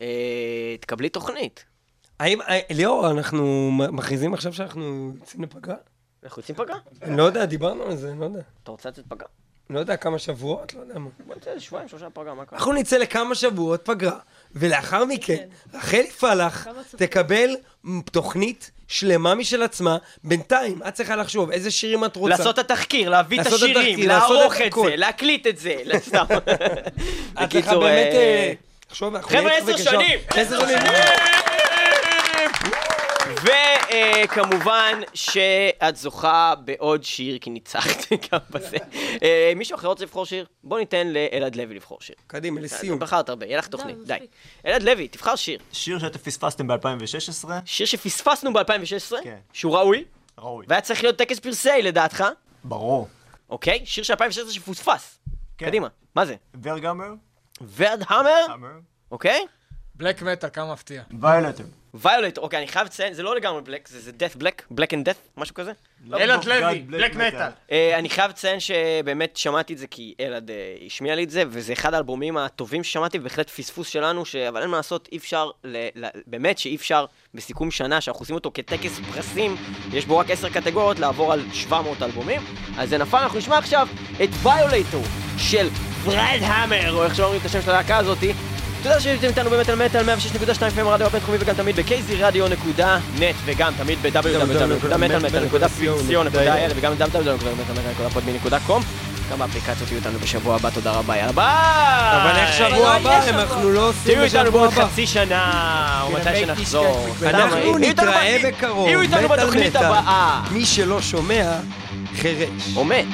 אה, תקבלי תוכנית. האם, אה, ליאור, אנחנו מכריזים עכשיו שאנחנו יוצאים לפגרה? אנחנו יוצאים פגרה? אני לא יודע, דיברנו על זה, אני לא יודע. אתה רוצה לצאת פגרה? אני לא יודע כמה שבועות, לא יודע מה. בוא נצא שבועיים, שלושה פגרה, מה קרה? אנחנו נצא לכמה שבועות פגרה, ולאחר מכן, רחלי פלח תקבל תוכנית שלמה משל עצמה. בינתיים, את צריכה לחשוב איזה שירים את רוצה. לעשות את התחקיר, להביא את השירים, לערוך את. זה, להקליט את זה, סתם. את לך באמת... אה, אנחנו חבר'ה, עשר. שנים! עשר שנים! וכמובן שאת זוכה בעוד שיר, כי ניצחת (laughs) גם בזה. אה, מישהו אחר רוצה לבחור שיר? בוא ניתן לאלעד לוי לבחור שיר. קדימה, לסיום. בחרת הרבה, יהיה לך תוכנית, די. אלעד לוי, תבחר שיר. שיר שאתם פספסתם ב-2016? שיר שפספסנו ב-2016, כן. שהוא ראוי, ראוי. והיה צריך להיות טקס פרסי לדעתך. ברור. אוקיי? שיר של 2016 שפוספס. כן. קדימה, מה זה? ורגאמר? ורד המר? אוקיי? בלק מטאל, כמה מפתיע. ויולטר. ויולט, אוקיי, אני חייב לציין, זה לא לגמרי בלק, זה זה death black, black and death, משהו כזה. אלעד לוי, בלק מטאל. אה, אני חייב לציין שבאמת שמעתי את זה כי אלעד אה, השמיע לי את זה, וזה אחד האלבומים הטובים ששמעתי, ובהחלט פספוס שלנו, ש... אבל אין מה לעשות, אי אפשר, ל... ל... באמת שאי אפשר בסיכום שנה, שאנחנו עושים אותו כטקס פרסים, יש בו רק עשר קטגוריות, לעבור על 700 אלבומים, אז זה נפל, אנחנו נשמע עכשיו את ויולטור של פרד המר, או איך שאומרים את השם של הלהקה הזאתי. תודה שהייתם איתנו במטאל מטאל 106.2 FM רדיו הבינתחומי וגם תמיד ב-kzradio.net וגם תמיד ב-www.מטאל.co.il וגם www.מטאל.podme.com גם באפליקציות תהיו איתנו בשבוע הבא, תודה רבה, יאללה ביי! אבל איך שבוע הבא? אנחנו לא עושים תהיו איתנו בשבוע בעוד הבא. חצי שנה, או מתי שנחזור. אנחנו נתראה בקרוב. מטאל מטאל. מי שלא שומע, חירש. או מת.